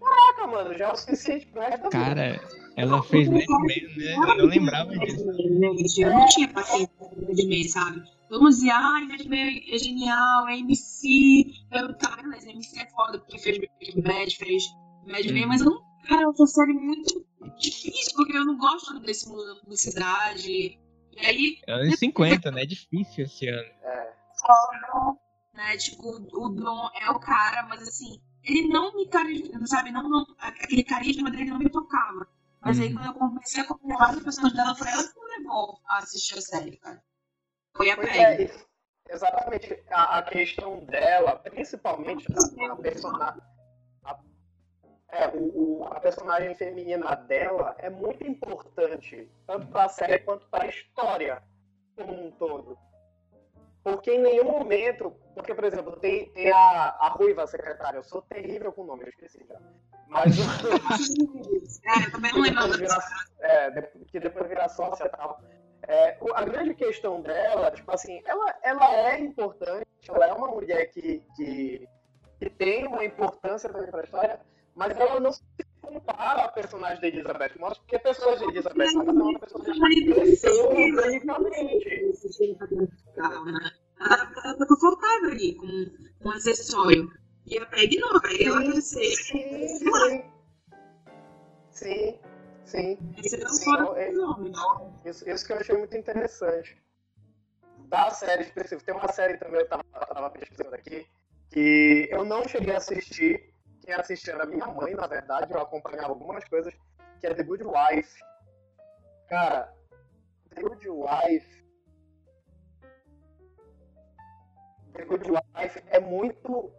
Speaker 3: caraca, mano, já é o suficiente pro resto da vida.
Speaker 1: Cara, ela fez Mad Men, né? Eu não lembrava disso.
Speaker 2: Eu não tinha paciência com Mad Men, sabe? Vamos dizer, ai, Mad Men é genial, é MC. Eu, tá, beleza, MC é foda, porque fez Breaking Bad, fez Mad Men,
Speaker 1: Hum.
Speaker 2: mas eu não. Cara, é uma série muito difícil, porque eu não gosto desse mundo da publicidade. E aí,
Speaker 1: Anos 50, né? Difícil esse ano.
Speaker 3: É,
Speaker 2: né, tipo, o Dom é o cara, mas assim, ele não me carisma, sabe? Não, não, aquele carisma dele não me tocava. Mas aí
Speaker 1: Uhum.
Speaker 2: quando eu comecei a acompanhar várias pessoas dela, foi ela que me levou a assistir a série, cara. Foi a
Speaker 3: Pois
Speaker 2: Peg.
Speaker 3: é, exatamente. A, a questão dela, principalmente a, a personagem. a- é, o, o- a personagem feminina dela é muito importante, tanto para a série quanto para a história como um todo. Porque em nenhum momento. Porque, por exemplo, tem, tem a, a ruiva secretária. Eu sou terrível com o nome, eu esqueci já. Mas.
Speaker 2: É, eu também não
Speaker 3: que
Speaker 2: lembro.
Speaker 3: depois vira, é, que depois vira sócia e tal. É, a grande questão dela, tipo assim, ela, ela é importante, ela é uma mulher que, que, que tem uma importância também para a história, mas ela não se compara a personagem da Elizabeth Moss, porque a da Elizabeth Moss é uma personagem que cresceu organicamente.
Speaker 2: né? Ela ela confortável ali, com um acessório. E a Peg não, a Peg ela ser.
Speaker 3: Sim, sim. Sim, é-. Isso, isso que eu achei muito interessante. Da série específica. Tem uma série também, eu tava, tava pesquisando aqui, que eu não cheguei a assistir. Quem assistia era minha mãe, na verdade. Eu acompanhava algumas coisas, que é The Good Wife. Cara, The Good Wife. The Good Wife é muito.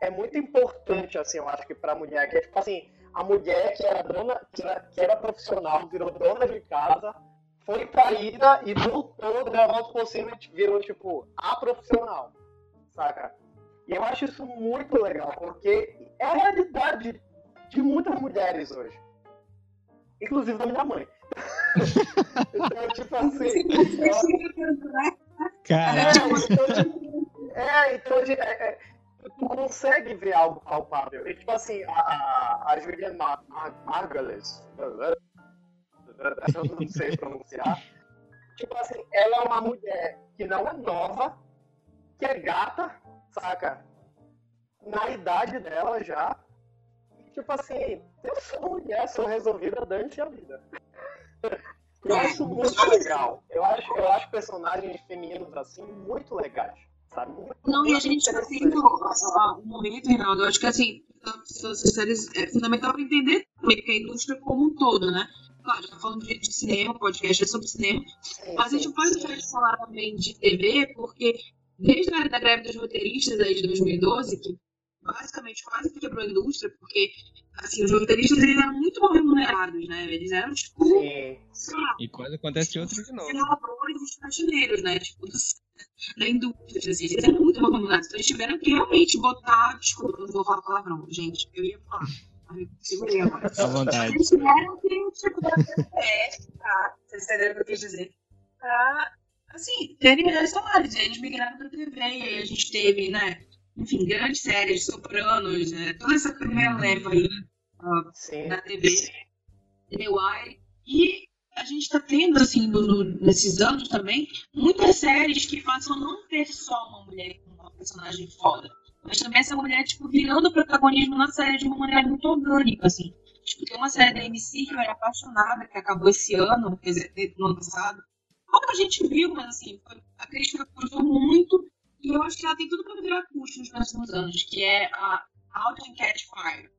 Speaker 3: É muito importante, assim, eu acho que pra mulher. Que é tipo assim, a mulher que era dona, que era, que era profissional, virou dona de casa, foi traída e voltou volta por cima e virou, tipo, a profissional. Saca? E eu acho isso muito legal, porque é a realidade de muitas mulheres hoje. Inclusive da minha mãe. então, tipo assim. ela-
Speaker 1: Cara,
Speaker 3: é, então, é, então é, é, tu consegue ver algo palpável. E, tipo assim, a, a, a Juliana Mar Mar Margulies, eu não sei pronunciar, tipo assim, ela é uma mulher que não é nova, que é gata, saca? Na idade dela já. E, tipo assim, eu sou mulher, sou resolvida durante a vida. Eu acho muito legal. Eu acho, eu acho personagens femininos assim muito legais. Sabe? Muito,
Speaker 2: Não, e a gente tá
Speaker 3: interessante.
Speaker 2: tendo um momento, Reinaldo, eu acho que assim, é fundamental para entender também que a indústria como um todo, né? Claro, a gente tá falando de, de cinema, podcast é sobre cinema,
Speaker 3: Sim,
Speaker 2: mas a gente
Speaker 3: sim,
Speaker 2: pode
Speaker 3: sim.
Speaker 2: deixar de falar também de TV, porque desde a da greve dos roteiristas aí de 2012, que basicamente quase que quebrou a indústria, porque assim, os roteiristas eles eram muito mal remunerados, né? Eles eram tipo,
Speaker 3: Sim,
Speaker 2: sei lá,
Speaker 1: e quase acontece outro de novo.
Speaker 2: senadores e faxineiros, né? Tipo, dos- da indústria, assim, eles eram muito mal remunerados. Então eles tiveram que realmente botar. Desculpa, não vou falar palavrão, gente. Eu ia falar. Segurei agora.
Speaker 1: À vontade.
Speaker 2: Eles tiveram que, tipo, dar pé, tá? Vocês entenderam o que eu quis dizer? Pra, assim, terem melhores salários. E eles migraram pra TV, e aí a gente teve, né? Enfim, grandes séries, Sopranos, né? Toda essa primeira leva aí
Speaker 3: sim.
Speaker 2: na TV, The Wire. E a gente tá tendo, assim, no- no- nesses anos também, muitas séries que façam não ter só uma mulher com uma personagem foda, mas também essa mulher, tipo, virando protagonismo na série de uma maneira muito orgânica, assim. Tipo, tem uma série da MC que eu era apaixonada, que acabou esse ano, quer dizer, no ano passado. Pouca gente viu, mas assim, a crítica gostou muito, e eu acho que ela tem tudo pra virar curso nos próximos anos, que é a How to Catch Fire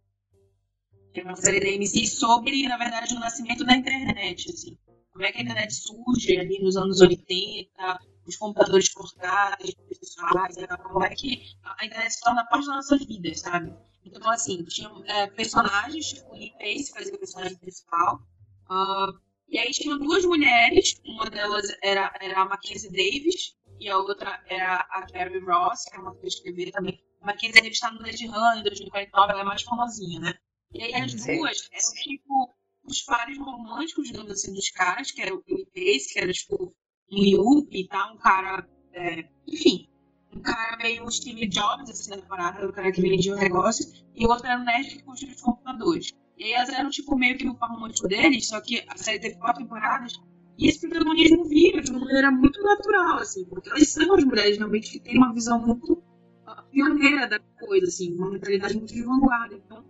Speaker 2: que é uma série da MC sobre, na verdade, o nascimento da internet, assim. como é que a internet surge ali nos anos 80, os computadores portáteis, pessoais, como é que a internet se torna parte das nossas vidas, sabe? Então, assim, tinha é, personagens, tipo, o Lee Pace fazia o personagem principal, uh, e aí tinham duas mulheres, uma delas era, era a Mackenzie Davis, e a outra era a Carrie Ross, que é uma que escrever também. A Mackenzie Davis está no Blade Runner, 2049, ela é mais famosinha, né? E aí as duas eram, tipo, os pares românticos, digamos assim, dos caras, que era o Lee Pace, que era, tipo, um Yuppie, tá? Um cara, é, enfim, um cara meio Steve Jobs, assim, na parada, o cara que vendia o negócio, e o outro era o nerd que construía os computadores. E aí elas eram, tipo, meio que o par romântico deles, só que a série teve quatro temporadas, e esse protagonismo vira de uma maneira muito natural, assim, porque elas são as mulheres realmente que têm uma visão muito uh, pioneira da coisa, assim, uma mentalidade muito de vanguarda. Então,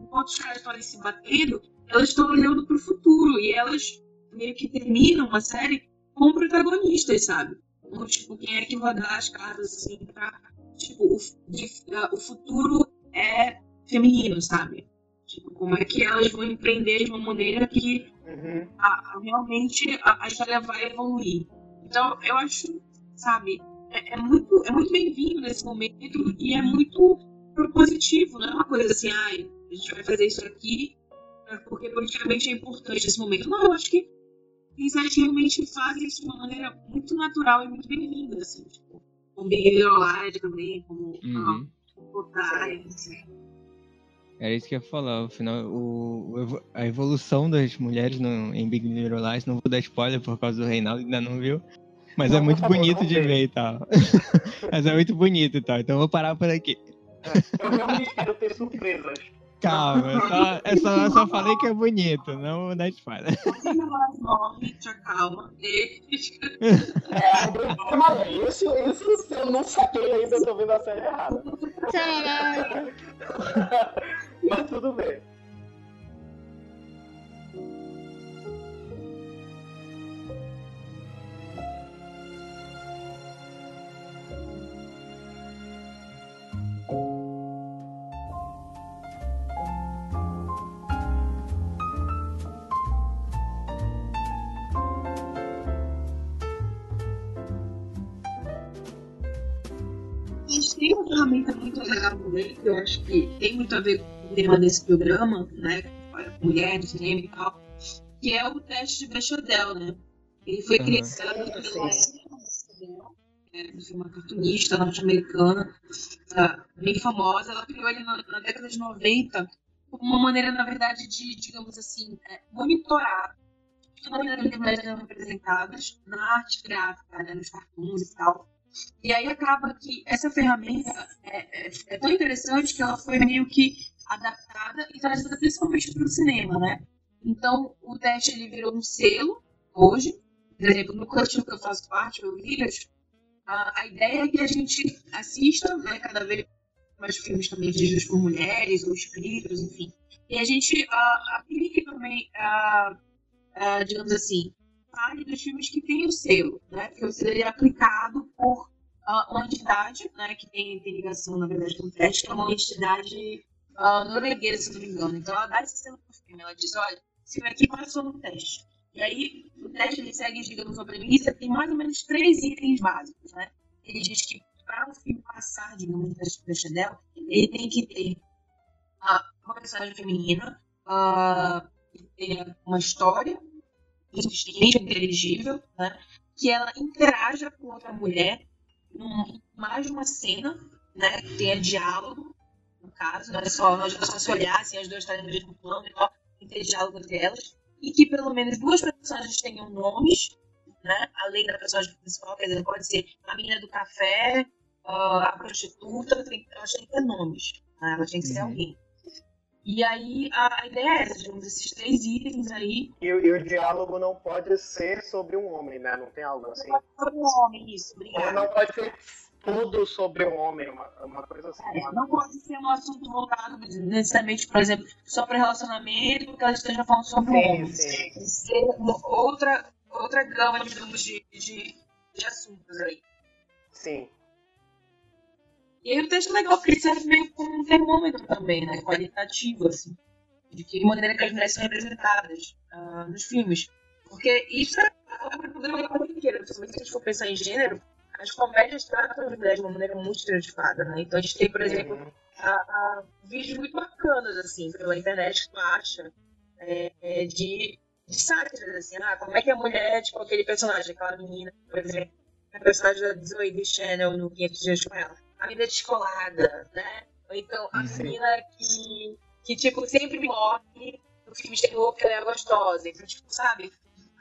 Speaker 2: enquanto os caras estão ali se batendo, elas estão olhando para o futuro, e elas meio que terminam a série com protagonistas, sabe? Então, tipo, quem é que vai dar as cartas, assim, pra, tipo, o, de, uh, o futuro é feminino, sabe? Tipo, como é que elas vão empreender de uma maneira que uhum. a, a, realmente a, a, história vai evoluir. Então, eu acho, sabe, é, é muito, é muito bem-vindo nesse momento e é muito propositivo, não é uma coisa assim, ai, a gente vai fazer isso aqui porque politicamente é importante nesse momento. Não, eu acho que tem séries que realmente fazem isso de uma maneira muito natural e muito bem-vinda, assim, tipo, como Big Little Lies também, como uhum. uh, Otário,
Speaker 1: Era isso que eu ia falar. Afinal, o, a evolução das mulheres no, em Big Little Lies, não vou dar spoiler por causa do Reinaldo, ainda não viu. Mas é não, é muito bonito de ver e tal. mas é muito bonito e tal. Então eu vou parar por aqui.
Speaker 3: É, eu realmente quero ter surpresas.
Speaker 1: Calma, eu só, eu só, eu só falei que é bonito, não vou dar spoiler.
Speaker 2: calma.
Speaker 3: É, mas isso, isso eu não saquei ainda, eu tô vendo a série errada. Caraca! Mas tudo bem.
Speaker 2: tem uma ferramenta muito legal também, que eu acho que tem muito a ver tema desse programa, né? Mulher no cinema e tal, que é o teste de Bechdel, né? Ele foi uhum. criado pela é, uma cartunista norte-americana, tá, bem famosa. Ela criou ele na, na, década de 90 como uma maneira, na verdade, de, digamos assim, é, monitorar que as mulheres eram representadas na arte gráfica, né, nos cartoons e tal. E aí acaba que essa ferramenta é, é, é tão interessante que ela foi meio que adaptada e trazida principalmente para o cinema, né? Então, o teste ele virou um selo hoje. Por exemplo, no coletivo que eu faço parte, o Village, a, a ideia é que a gente assista né, cada vez mais filmes também dirigidos por mulheres ou espíritos, enfim. E a gente aplique também, digamos assim, fale dos filmes que têm o selo, né? Porque o selo é aplicado por uma entidade, né? Que tem, tem, ligação, na verdade, com o teste, que é uma entidade uh, norueguesa, se não me engano. Então ela dá esse selo pro filme. Ela diz, olha, esse filme aqui passou no teste. E aí, o teste ele segue, digamos, uma premissa, tem mais ou menos três itens básicos, né? Ele diz que para um filme passar, digamos, no teste dela, ele tem que ter uh, uma personagem feminina, uh, uma história, existente, inteligível, né? que ela interaja com outra mulher em mais de uma cena, né? tenha diálogo, caso, não é só, não é só se olhar, assim, as duas estarem no mesmo plano e tal, ter diálogo entre elas, e que pelo menos duas personagens tenham nomes, né? além da personagem principal, quer dizer, pode ser a menina do café, a prostituta, tem, elas têm que ter nomes, né? elas têm que ser uhum. alguém. E aí a, a ideia é essa, digamos, esses três itens aí.
Speaker 3: E, e, o diálogo não pode ser sobre um homem, né? Não tem algo assim. Não
Speaker 2: pode ser sobre um homem, isso, obrigado. Ou
Speaker 3: não pode ser tudo sobre um homem, uma, uma coisa assim.
Speaker 2: É, não pode ser um assunto voltado necessariamente, por exemplo, só para relacionamento, porque ela esteja falando sobre sim, homens. Sim. Ser outra, outra gama, digamos, de, de, de assuntos aí.
Speaker 3: Sim.
Speaker 2: E aí o teste é legal, porque ele serve meio como um termômetro também, né? Qualitativo, assim. De que maneira que as mulheres são representadas uh, nos filmes. Porque isso é o problema da inteira. Principalmente se a gente for pensar em gênero, as comédias tratam as mulheres de uma maneira muito estereotipada, né? Então a gente tem, por exemplo, a, a vídeos muito bacanas, assim, pela internet que tu acha, é, é, de, de sátiras, assim, ah, como é que a mulher, tipo, aquele personagem, aquela menina, por exemplo, a personagem da Zoe de Channel no 500 Dias com ela, a menina descolada, né? Ou então a uhum. menina que, que, tipo, sempre morre no filme de terror porque ela é gostosa. Então, tipo, sabe?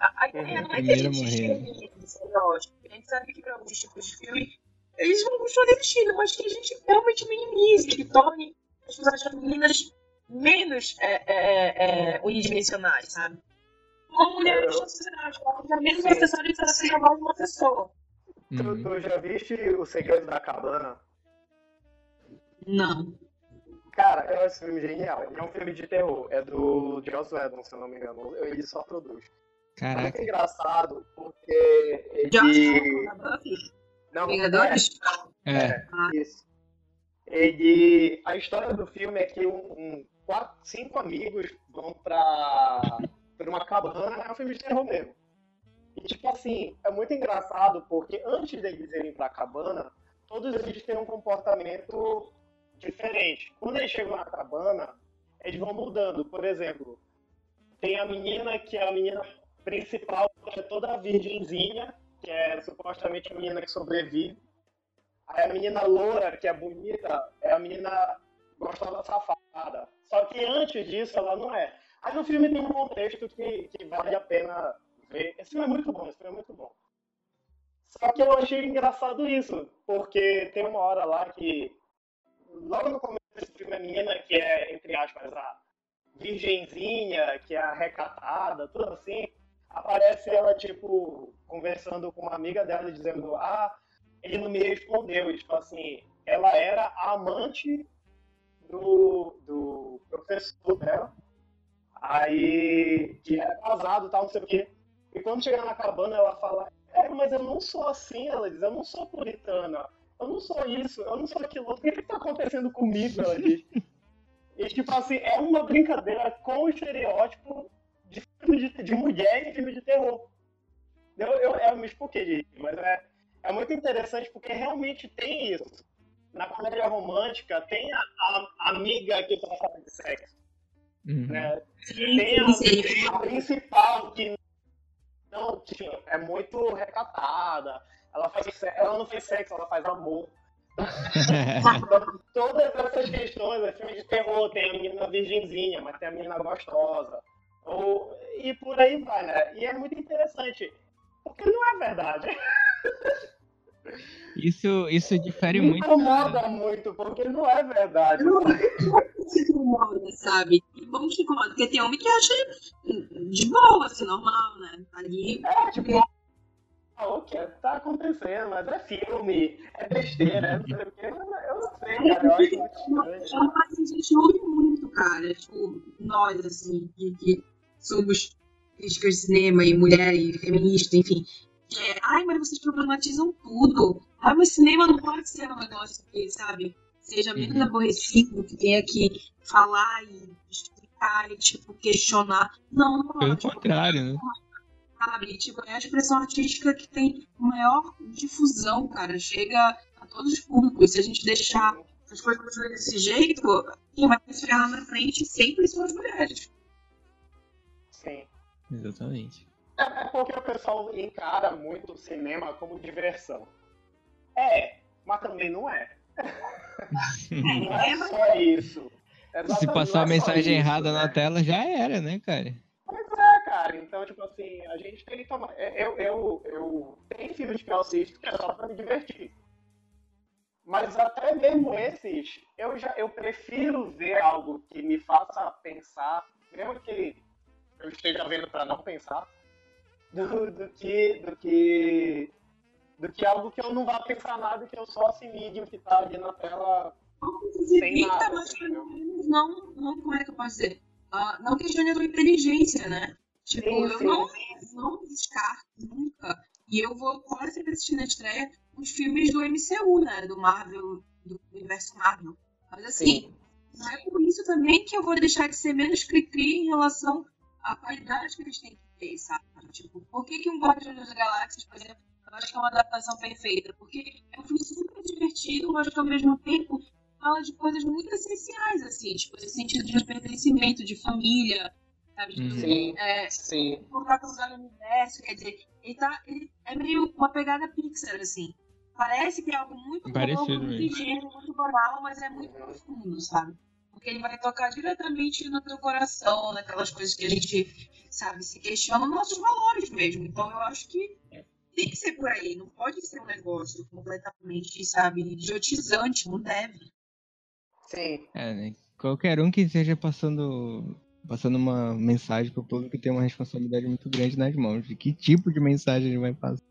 Speaker 2: A, a ideia não é que a gente A gente sabe que para alguns tipos de filme eles vão continuar existindo, mas que a gente realmente minimize, que torne as personagens femininas menos é, é, é, é unidimensionais, sabe? Uma mulher na sociedade, ela é menos acessórios para ser mais uma pessoa.
Speaker 3: Tu, uhum. tu já viste O Segredo da Cabana?
Speaker 2: Não.
Speaker 3: Cara, é um filme genial. É um filme de terror. É do Joss Whedon, se eu não me engano. Ele só produz.
Speaker 1: Caraca. É
Speaker 3: muito engraçado, porque ele... Joss
Speaker 2: não, Vingadores?
Speaker 3: É, é ah. isso. Ele, a história do filme é que um, um quatro, cinco amigos vão pra, pra uma cabana, é um filme de terror mesmo. E, tipo assim, é muito engraçado porque antes deles irem pra cabana, todos eles têm um comportamento diferente. Quando eles chegam na cabana, eles vão mudando. Por exemplo, tem a menina que é a menina principal, é toda virgenzinha, que é supostamente a menina que sobrevive. Aí a menina loura, que é bonita, é a menina gostosa safada. Só que antes disso ela não é. Aí no filme tem um contexto que, que vale a pena ver. Esse filme é muito bom, esse filme é muito bom. Só que eu achei engraçado isso, porque tem uma hora lá que, logo no começo desse filme, a menina que é, entre aspas, a virgenzinha, que é a recatada, tudo assim, aparece ela, tipo, conversando com uma amiga dela, dizendo, ah, ele não me respondeu. E, tipo assim, ela era amante do, do professor dela, aí, que era casado tal, não sei o quê. E quando chega na cabana, ela fala, é, mas eu não sou assim, ela diz, eu não sou puritana, eu não sou isso, eu não sou aquilo, o que está acontecendo comigo, ela diz. E, tipo assim, é uma brincadeira com o estereótipo filme de, de mulher em filme de terror. Eu, eu, eu me expliquei de mas é, é muito interessante porque realmente tem isso. Na comédia romântica tem a, a, amiga que só fala de sexo. Uhum. Né? Tem a, a, principal que não, tipo, é muito recatada. Ela, faz, ela não faz sexo, ela faz amor. Todas essas questões, é filme de terror, tem a menina virgenzinha, mas tem a menina gostosa. Ou, e por aí vai, né? E é muito interessante, porque não é verdade.
Speaker 1: Isso, isso difere
Speaker 3: Me
Speaker 1: muito.
Speaker 3: incomoda muito, porque não é verdade. Não
Speaker 2: se incomoda, sabe? Bom que incomoda, porque tem homem que acha de boa, assim, normal, né? Ali.
Speaker 3: É, tipo, ah, o que tá acontecendo, mas é filme, é besteira, é não sei o que, eu não sei, cara, eu acho muito estranho.
Speaker 2: a gente ouve muito, cara, tipo, nós, assim, que, que somos críticas de cinema e mulher e feminista, enfim. É, Ai, mas vocês problematizam tudo. Ai, mas cinema não pode ser um negócio que, sabe, seja menos uhum. aborrecido, que tenha que falar e explicar e, tipo, questionar. Não, não pode.
Speaker 1: Pelo contrário, né?
Speaker 2: Sabe, tipo, é a expressão artística que tem maior difusão, cara. Chega a todos os públicos. Se a gente deixar as coisas desse jeito, quem vai se ferrar lá na frente sempre são as mulheres.
Speaker 1: Exatamente.
Speaker 3: É, é porque o pessoal encara muito o cinema como diversão. É, mas também não é. não é só isso.
Speaker 1: Exatamente, Se passar a é mensagem isso, errada né? na tela, já era, né, cara?
Speaker 3: Pois é, cara. Então, tipo assim, a gente tem que tomar. É, eu, eu, eu tenho filmes que eu assisto que é só pra me divertir. Mas até mesmo esses, eu já eu prefiro ver algo que me faça pensar, mesmo que eu esteja vendo para não pensar, do, do, que, do, que, do que algo que eu não vá pensar nada, que eu só assimile o que está ali na tela sem nada. Mas,
Speaker 2: não, não, como é que eu posso dizer? Uh, não questione a tua inteligência, né? Tipo, sim, eu não, não descarto nunca. E eu vou quase sempre assistir na estreia os filmes do MCU, né? Do Marvel, do universo Marvel. Mas assim, sim. não é por isso também que eu vou deixar de ser menos cri-cri em relação a qualidade que eles têm que ter, sabe? Tipo, por que, que um Guardiões das Galáxias, por exemplo, eu acho que é uma adaptação perfeita? Porque é um filme super divertido, mas que ao mesmo tempo fala de coisas muito essenciais, assim, tipo, esse sentido de pertencimento, de família, sabe? Tipo,
Speaker 3: Sim,
Speaker 2: é,
Speaker 3: sim.
Speaker 2: Contar lugar no universo, quer dizer, ele, tá, ele é meio uma pegada Pixar, assim. Parece que é algo muito
Speaker 1: Parecido
Speaker 2: bobo, muito ingênuo, muito banal, mas é muito profundo, sabe? Porque ele vai tocar diretamente no teu coração, naquelas coisas que a gente, sabe, se questiona nos nossos valores mesmo. Então eu acho que tem que ser por aí, não pode ser um negócio completamente, sabe, idiotizante, não deve.
Speaker 3: Sim.
Speaker 1: É, né? Qualquer um que esteja passando, passando uma mensagem pro público tem uma responsabilidade muito grande nas mãos. De que tipo de mensagem ele vai passar?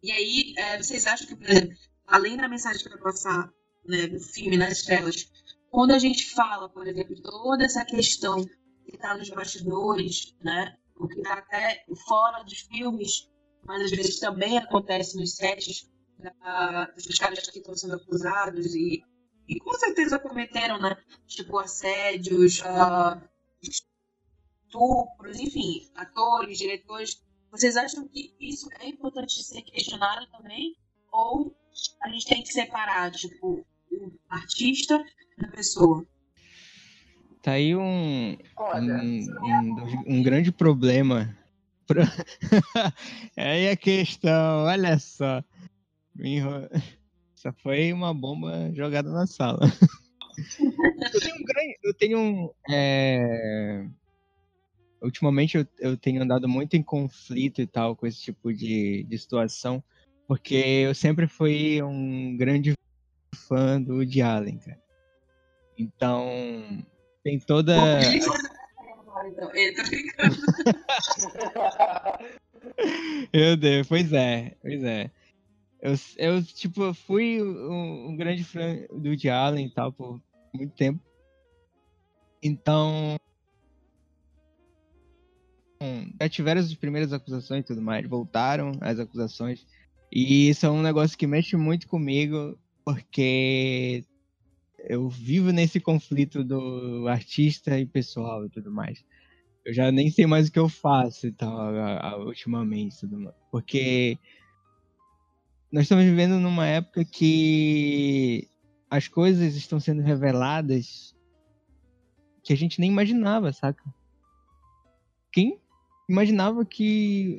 Speaker 2: E aí, é, vocês acham que, por exemplo, além da mensagem que vai passar né, no filme, nas telas, quando a gente fala, por exemplo, toda essa questão que está nos bastidores, né, o que está até fora dos filmes, mas às vezes também acontece nos sets da, dos caras que estão sendo acusados e, e com certeza cometeram, né, tipo, assédios, ah, estupros, enfim, atores, diretores. Vocês acham que isso é importante ser questionado também? Ou a gente tem que separar, tipo, o artista da pessoa?
Speaker 1: Tá aí um, um, um, um grande problema. Pro- aí a questão, olha só. Enro- Essa foi uma bomba jogada na sala. eu tenho um grande. Eu tenho um. é, Ultimamente eu, eu tenho andado muito em conflito e tal com esse tipo de, de situação. Porque eu sempre fui um grande fã do Woody Allen, cara. Então. Tem toda.
Speaker 2: Então, eu tô brincando.
Speaker 1: Meu Deus, pois é, pois é. Eu, eu tipo, fui um, um grande fã do Woody Allen e tal por muito tempo. Então. hum, Já tiveram as primeiras acusações e tudo mais, voltaram as acusações. E isso é um negócio que mexe muito comigo, porque eu vivo nesse conflito do artista e pessoal e tudo mais. Eu já nem sei mais o que eu faço e tal, a- a- ultimamente, tudo mais. Porque nós estamos vivendo numa época que as coisas estão sendo reveladas que a gente nem imaginava, saca? Quem imaginava que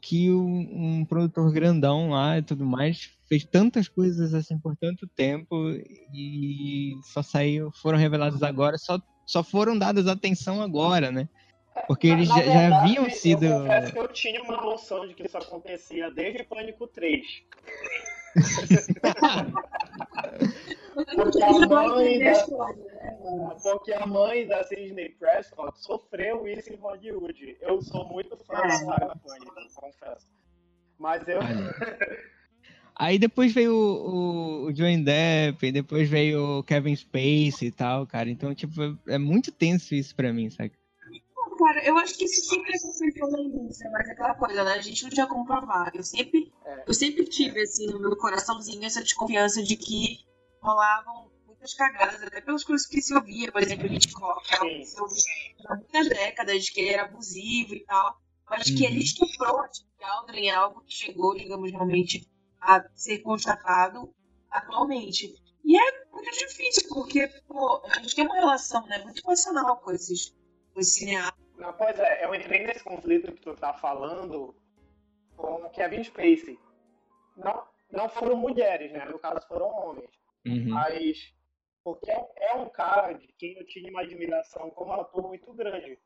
Speaker 1: que um, um produtor grandão lá e tudo mais fez tantas coisas assim por tanto tempo e só saiu, foram reveladas agora, só, só foram dadas atenção agora, né? Porque eles
Speaker 3: Na
Speaker 1: já, já
Speaker 3: verdade,
Speaker 1: haviam sido.
Speaker 3: Eu confesso que eu tinha uma noção de que isso acontecia desde Pânico 3. Porque a mãe da, porque a mãe da Sidney Prescott sofreu isso em Hollywood. Eu sou muito fã da saga Pânico, confesso. Mas eu.
Speaker 1: Aí depois veio o, o, Johnny Depp, depois veio o Kevin Spacey e tal, cara. Então, tipo, é muito tenso isso pra mim, sabe?
Speaker 2: Cara, eu acho que isso sempre aconteceu na indústria, mas é aquela coisa, né? A gente não tinha como provar. Eu sempre,
Speaker 3: É.
Speaker 2: eu sempre tive, assim, no meu coraçãozinho essa desconfiança de que rolavam muitas cagadas, até pelas coisas que se ouvia, por exemplo, Hitchcock, que que se ouvia há muitas décadas, de que ele era abusivo e tal, mas que
Speaker 1: Uhum.
Speaker 2: ele estuprou a Aldrin, é algo que chegou, digamos, realmente a ser constatado atualmente. E é muito difícil, porque, pô, a gente tem uma relação, né, muito passional com esses, com esses cineastas.
Speaker 3: Não, pois é, eu entrei nesse conflito que tu tá falando com o Kevin Spacey. Não, não foram mulheres, né? No caso foram homens.
Speaker 1: Uhum.
Speaker 3: Mas porque é, é um cara de quem eu tinha uma admiração como ator muito grande.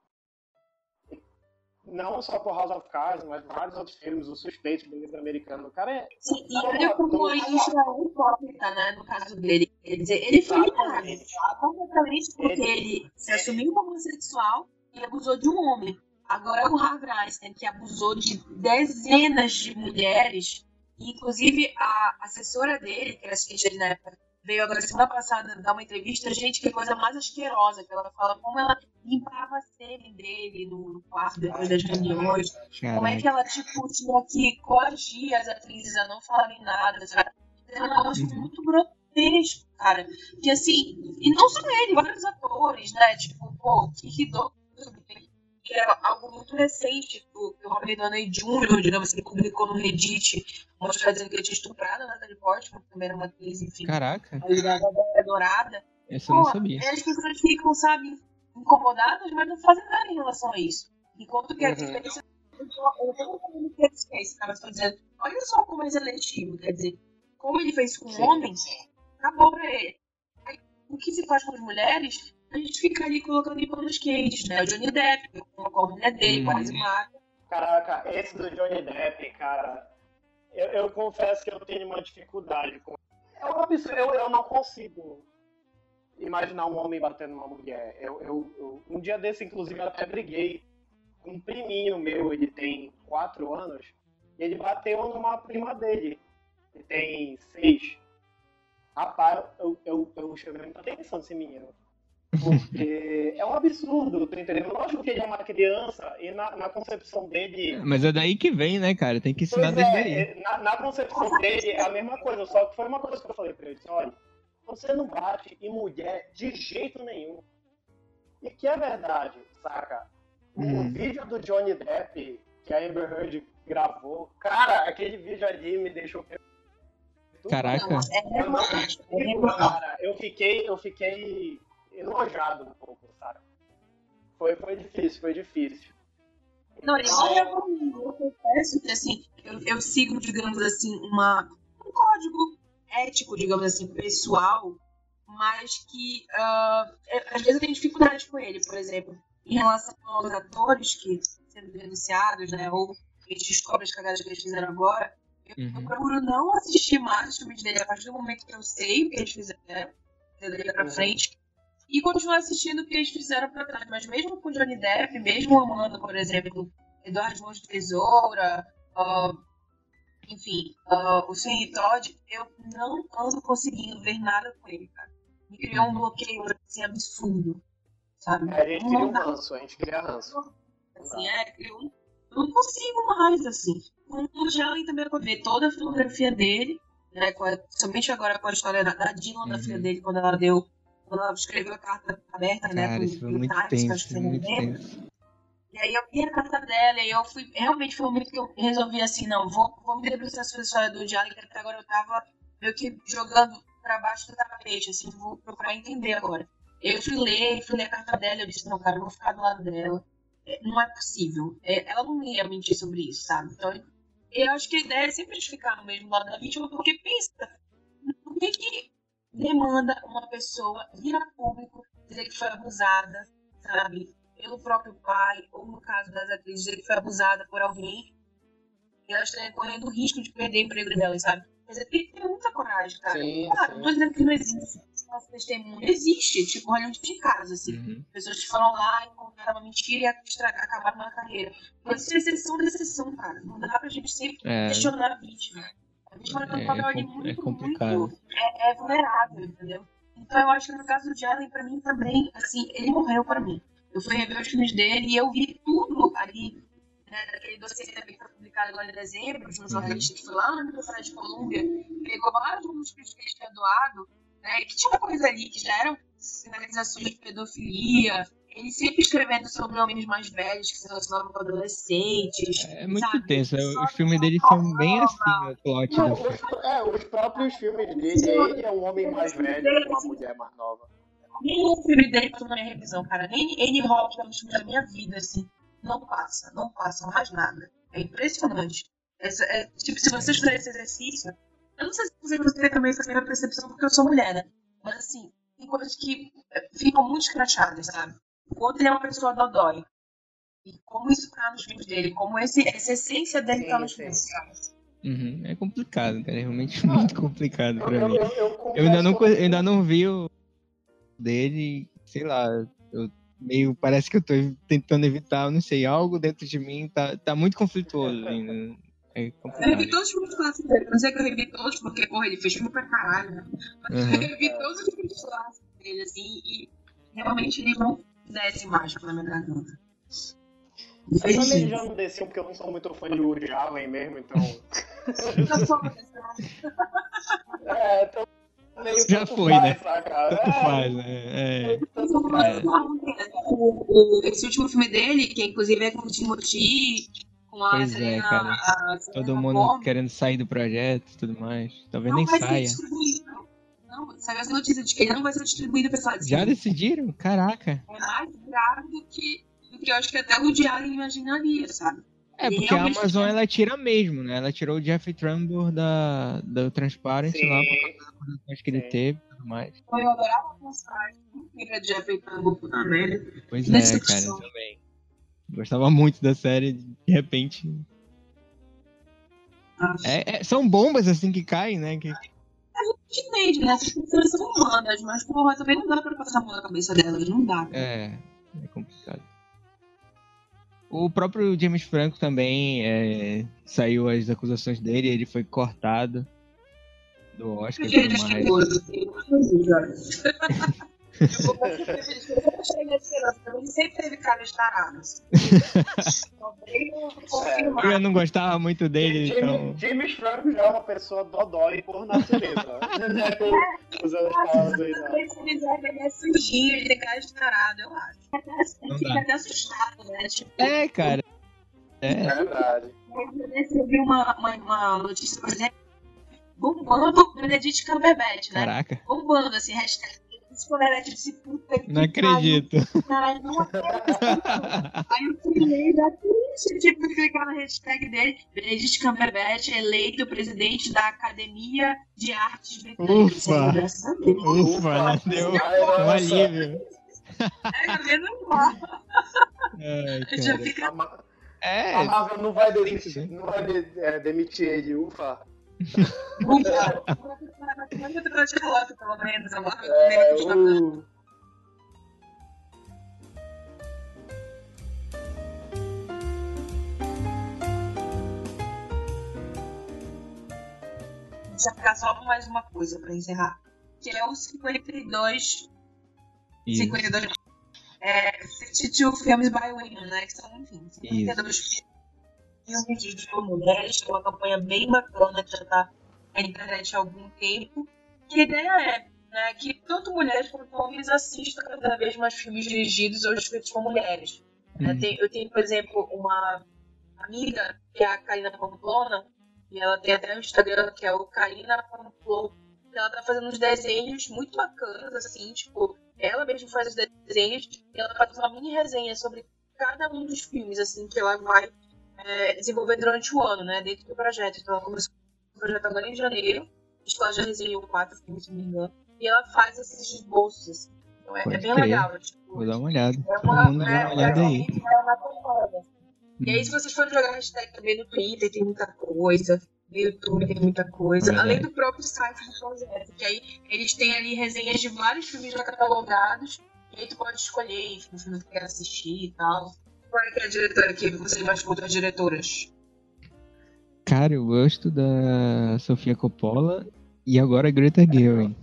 Speaker 3: Não só por House of Cards, mas vários outros filmes, O Suspeito, Beleza Americana. O cara é.
Speaker 2: Sim, e olha como a indústria é hipócrita, né, no caso dele. Quer dizer, ele foi
Speaker 3: Exatamente.
Speaker 2: completamente porque ele se assumiu como homossexual e abusou de um homem. Agora o Harvey Einstein, que abusou de dezenas de mulheres, e inclusive a assessora dele, que era assistente dele na época, veio agora semana passada dar uma entrevista, gente, que coisa mais asquerosa, que ela fala como ela limpava a sêmen dele no quarto depois das reuniões, como é que ela, tipo, tinha que coagir as atrizes a não falarem nada, sabe? É um negócio
Speaker 1: Uhum.
Speaker 2: muito grotesco, cara. Que assim, e não só ele, vários atores, né? Tipo, pô, que ridor. Que é algo muito recente, o, o Robert Downey Jr., digamos assim, publicou no Reddit uma história dizendo que ele tinha estuprado a Natalie Portman, que também era uma atriz, enfim.
Speaker 1: Caraca.
Speaker 2: A dourada.
Speaker 1: Essa eu não sabia.
Speaker 2: As pessoas ficam, sabe, incomodadas, mas não fazem nada em relação a isso. Enquanto que a uhum. diferença. Eu não falando que é esse cara, estou dizendo, olha só como é seletivo, quer dizer, como ele fez com homens, acabou pra ele. Aí, o que se faz com as mulheres a gente fica ali colocando em panos quentes, né? O Johnny Depp, com a corrida dele, uhum. quase mata.
Speaker 3: Caraca, esse do Johnny Depp, cara, eu, eu, confesso que eu tenho uma dificuldade com. É um absurdo, eu, eu não consigo imaginar um homem batendo uma mulher. Eu, eu, eu, um dia desse, inclusive, eu até briguei com um priminho meu, ele tem quatro anos, e ele bateu numa prima dele, que tem seis. Rapaz, eu, eu, eu chamei muita atenção desse menino. Porque é um absurdo, tá entendendo? Lógico que ele é uma criança e na, na concepção dele.
Speaker 1: Mas é daí que vem, né, cara? Tem que ensinar
Speaker 3: pois desde é, aí. Na, na, concepção dele é a mesma coisa, só que foi uma coisa que eu falei pra ele: olha, você não bate em mulher de jeito nenhum. E que é verdade, saca? Hum. O vídeo do Johnny Depp que a Amber Heard gravou, cara, aquele vídeo ali me deixou
Speaker 1: Caraca.
Speaker 3: Eu, cara, eu fiquei, eu fiquei enojado um pouco, sabe? Foi, foi difícil, foi difícil.
Speaker 2: Não, ele não eu confesso que assim, eu, eu sigo, digamos assim, uma, um código ético, digamos assim, pessoal, mas que uh, às vezes eu tenho dificuldade com ele, por exemplo, em relação aos atores que sendo denunciados, né, ou a gente descobre as cagadas que eles fizeram agora, eu, uhum. eu procuro não assistir mais os filmes dele a partir do momento que eu sei o que eles fizeram, né, dele pra uhum. frente, e continuar assistindo o que eles fizeram para trás. Mas mesmo com Johnny Depp, mesmo amando, por exemplo, Eduardo Mãos de Tesoura, uh, enfim, uh, o Sweeney Todd, eu não ando conseguindo ver nada com ele, cara. Me criou um bloqueio assim, absurdo, sabe?
Speaker 3: É, a gente cria um ranço, a gente cria ranço.
Speaker 2: Assim, é, eu não consigo mais, assim. O Jalen também eu ver toda a filografia dele, né, somente agora com a história da, da Dylan, uhum. da filha dele, quando ela deu ela escreveu a carta aberta, né?
Speaker 1: Cara, isso foi muito Times, tenso, muito tenso.
Speaker 2: E aí eu vi a carta dela e eu fui. Realmente foi um momento que eu resolvi assim, não, vou, vou me debruçar sobre a história do Jalen, que até agora eu tava meio que jogando pra baixo do tapete, assim, vou procurar entender agora. Eu fui ler, fui ler a carta dela, eu disse, não, cara, eu vou ficar do lado dela. É, não é possível. É, ela não ia mentir sobre isso, sabe? Então, eu acho que a ideia é sempre ficar no mesmo lado da vítima, porque pensa, o que que demanda uma pessoa vir a público dizer que foi abusada, sabe? Pelo próprio pai, ou no caso das atrizes, dizer que foi abusada por alguém, e elas estão correndo o risco de perder o emprego delas, sabe? Mas tem que ter muita coragem, cara. Sim, claro, sim. não tô dizendo que não existe. Nosso testemunho existe, tipo, olha onde de casa, assim. Uhum. Pessoas que foram lá, encontraram uma mentira e estragar, acabaram na carreira. Mas isso é exceção da exceção, cara. Não dá pra gente sempre é. questionar a vítima. A papel ali muito, é complicado. muito é, é, vulnerável, entendeu? Então eu acho que no caso do Jalen, pra mim também, assim, ele morreu pra mim. Eu fui rever os filmes dele e eu vi tudo ali, né, daquele dossiê também que foi publicado agora em dezembro, de um jornalista que foi lá na Universidade de Colômbia, pegou vários manuscritos que ele tinha doado, né, que tinha coisa ali que já eram sinalizações de pedofilia, ele sempre escrevendo sobre homens mais velhos que se relacionavam com adolescentes.
Speaker 1: É muito sabe? tenso. Os filmes dele são bem assim, o plot.
Speaker 3: Não, os, é, os próprios filmes dele, ele é um homem mais velho que uma mulher mais nova.
Speaker 2: Nem o filme dele passou na minha revisão, cara. Nem Annie que é um dos filmes da minha vida, assim. Não passa, não passa mais nada. É impressionante. Essa, é, tipo, se você estudar esse exercício, eu não sei se você tem também essa mesma percepção, porque eu sou mulher, né? Mas assim, tem coisas que é, ficam muito escrachadas, sabe? O outro é uma pessoa dodói. E como isso tá nos filmes dele, como esse, essa essência dele sim, tá nos filmes,
Speaker 1: Uhum. É complicado, cara. É realmente muito complicado pra eu, mim. Eu, eu, eu, ainda, não, ainda não vi o dele, sei lá, eu meio. Parece que eu tô tentando evitar, não sei, algo dentro de mim tá, tá muito conflituoso ainda. É
Speaker 2: eu revi todos os filmes clássicos dele. Não sei que eu revi todos, porque, porra, ele fez filme pra caralho, né? Mas uhum. eu revi todos os filmes clássicos dele, assim, e realmente eles não desce mais pela minha garganta.
Speaker 3: Eu também já não desci porque eu não sou muito fã de Woody Allen mesmo, então.
Speaker 2: Eu sou
Speaker 3: é, então
Speaker 1: Já foi, né? Tanto faz, né? É.
Speaker 2: É. O, o, esse último filme dele, que inclusive é com o Timothy, com a
Speaker 1: Pois é,
Speaker 2: Selena-
Speaker 1: cara.
Speaker 2: a
Speaker 1: Todo mundo
Speaker 2: Gomez.
Speaker 1: querendo sair do projeto e tudo mais. Talvez
Speaker 2: não
Speaker 1: nem saia.
Speaker 2: distribuído. Não, saiu essa notícia de que ele não vai ser distribuído pra essa
Speaker 1: Já decidiram? Caraca.
Speaker 2: É mais grave do que, do que eu acho que até o Diário imaginaria, sabe?
Speaker 1: É, porque a Amazon
Speaker 2: quer.
Speaker 1: ela tira mesmo, né? Ela tirou o Jeff Trumbull da, da Transparency lá por causa das acusações que ele
Speaker 3: Sim.
Speaker 1: teve e tudo mais.
Speaker 2: Eu adorava mostrar que de Jeffrey Tambor na merda.
Speaker 1: Pois é,
Speaker 2: Decepção.
Speaker 1: cara, também. Gostava muito da série, de repente. É, é- são bombas assim que caem, né? Que,
Speaker 2: A gente entende, né? Essas pessoas são humanas, mas porra, também não dá pra passar a mão na cabeça delas, não dá.
Speaker 1: é, é complicado. O próprio James Franco também é, saiu as acusações dele, ele foi cortado do Oscar mais.
Speaker 2: Ele sempre teve cara de tarado. Também não confirmar.
Speaker 1: Eu não gostava muito dele, então.
Speaker 3: James, James Franco já é uma pessoa dodói por natureza. Usando as palavras aí,
Speaker 2: ele envelhece sujinho, ele tem cara de tarado, eu acho. Fica
Speaker 1: dá.
Speaker 2: até assustado, né? Tipo,
Speaker 1: É, cara. É,
Speaker 3: É verdade.
Speaker 2: eu vi uma, uma, uma notícia, por exemplo, bombando Benedict Cumberbatch, né?
Speaker 1: caraca.
Speaker 2: Bombando, assim, hashtag. Esse Benedict disse, puta que
Speaker 1: Não acredito.
Speaker 2: Caralho, não acredito. Aí eu criei já triste, tipo, clicar na hashtag dele. Benedict Cumberbatch eleito presidente da Academia de Artes Britânicas.
Speaker 1: Ufa. Ufa, né? Deu um alívio.
Speaker 2: É, tá vendo? Ufa.
Speaker 1: Ai,
Speaker 2: Eu já fica
Speaker 1: É,
Speaker 3: a Marvel não vai demitir, não vai de- é, demitir ele, ufa.
Speaker 2: Pelo menos.
Speaker 3: É, o...
Speaker 2: Deixa ficar só mais uma coisa pra encerrar. Que é o 52.
Speaker 1: isso.
Speaker 2: 52 não. É, 52 Filmes by Women, né? Que são, enfim, 52 filmes de tipo, mulheres, que é uma campanha bem bacana que já tá na internet há algum tempo. Que a ideia é né, que tanto mulheres quanto homens assistam cada vez mais filmes dirigidos ou escritos por mulheres. né?
Speaker 1: Hum.
Speaker 2: Tem- eu tenho, por exemplo, uma amiga, que é a Karina Pamplona, e ela tem até um Instagram que é o Karina Pamplona. Ela tá fazendo uns desenhos muito bacanas, assim, tipo, ela mesma faz os desenhos e ela faz uma mini resenha sobre cada um dos filmes, assim, que ela vai é, desenvolver durante o ano, né, dentro do projeto. Então ela começou o projeto agora em janeiro, acho que ela já resenhou quatro filmes, se não me engano, e ela faz esses esboços, assim. Então é, é bem
Speaker 1: crer.
Speaker 2: legal, tipo,
Speaker 1: Vou dar uma olhada.
Speaker 2: é
Speaker 1: Todo
Speaker 2: uma,
Speaker 1: mundo dá uma
Speaker 2: é,
Speaker 1: olhada aí.
Speaker 2: é uma. E aí, se vocês forem jogar hashtag também no Twitter, tem muita coisa. No YouTube tem muita coisa.
Speaker 1: Verdade.
Speaker 2: Além do próprio site do projeto. Que aí eles têm ali resenhas de vários filmes já catalogados. E aí tu pode escolher enfim, o filme que tu quer assistir e tal. Qual é que é a diretora que vocês mais curtem as diretoras?
Speaker 1: Cara, eu gosto da Sofia Coppola e agora a Greta Gerwig.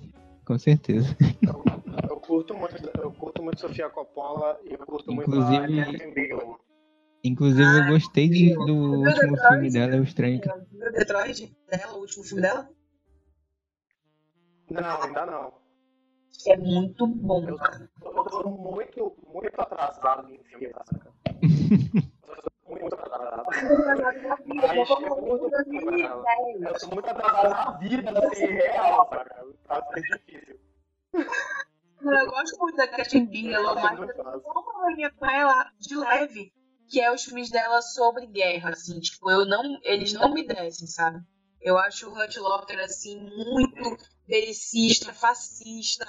Speaker 1: Com certeza.
Speaker 3: Eu curto muito, eu curto muito Sofia Coppola e eu curto muito
Speaker 1: Inclusive-
Speaker 3: a Catherine Bigelow.
Speaker 1: Inclusive, eu gostei de- do último
Speaker 2: Detroit?
Speaker 1: filme dela, O Estranho.
Speaker 2: Viu Detroit dela, o último filme dela?
Speaker 3: Não, ainda não.
Speaker 2: É muito bom,
Speaker 3: Eu
Speaker 2: cara.
Speaker 3: eu tô muito, muito atrasado em filme, tá? Eu muito, atrasado. Mas eu muito. Eu tô muito atrasado na vida, assim, real, saca? Tá sendo difícil.
Speaker 2: Eu gosto muito da Catherine Bigelow, mas
Speaker 3: Muito fácil.
Speaker 2: só um probleminha com ela de leve, que é os filmes dela sobre guerra, assim, tipo, eu não, eles não me descem, sabe? Eu acho o Hurt Locker, assim, muito belicista, fascista,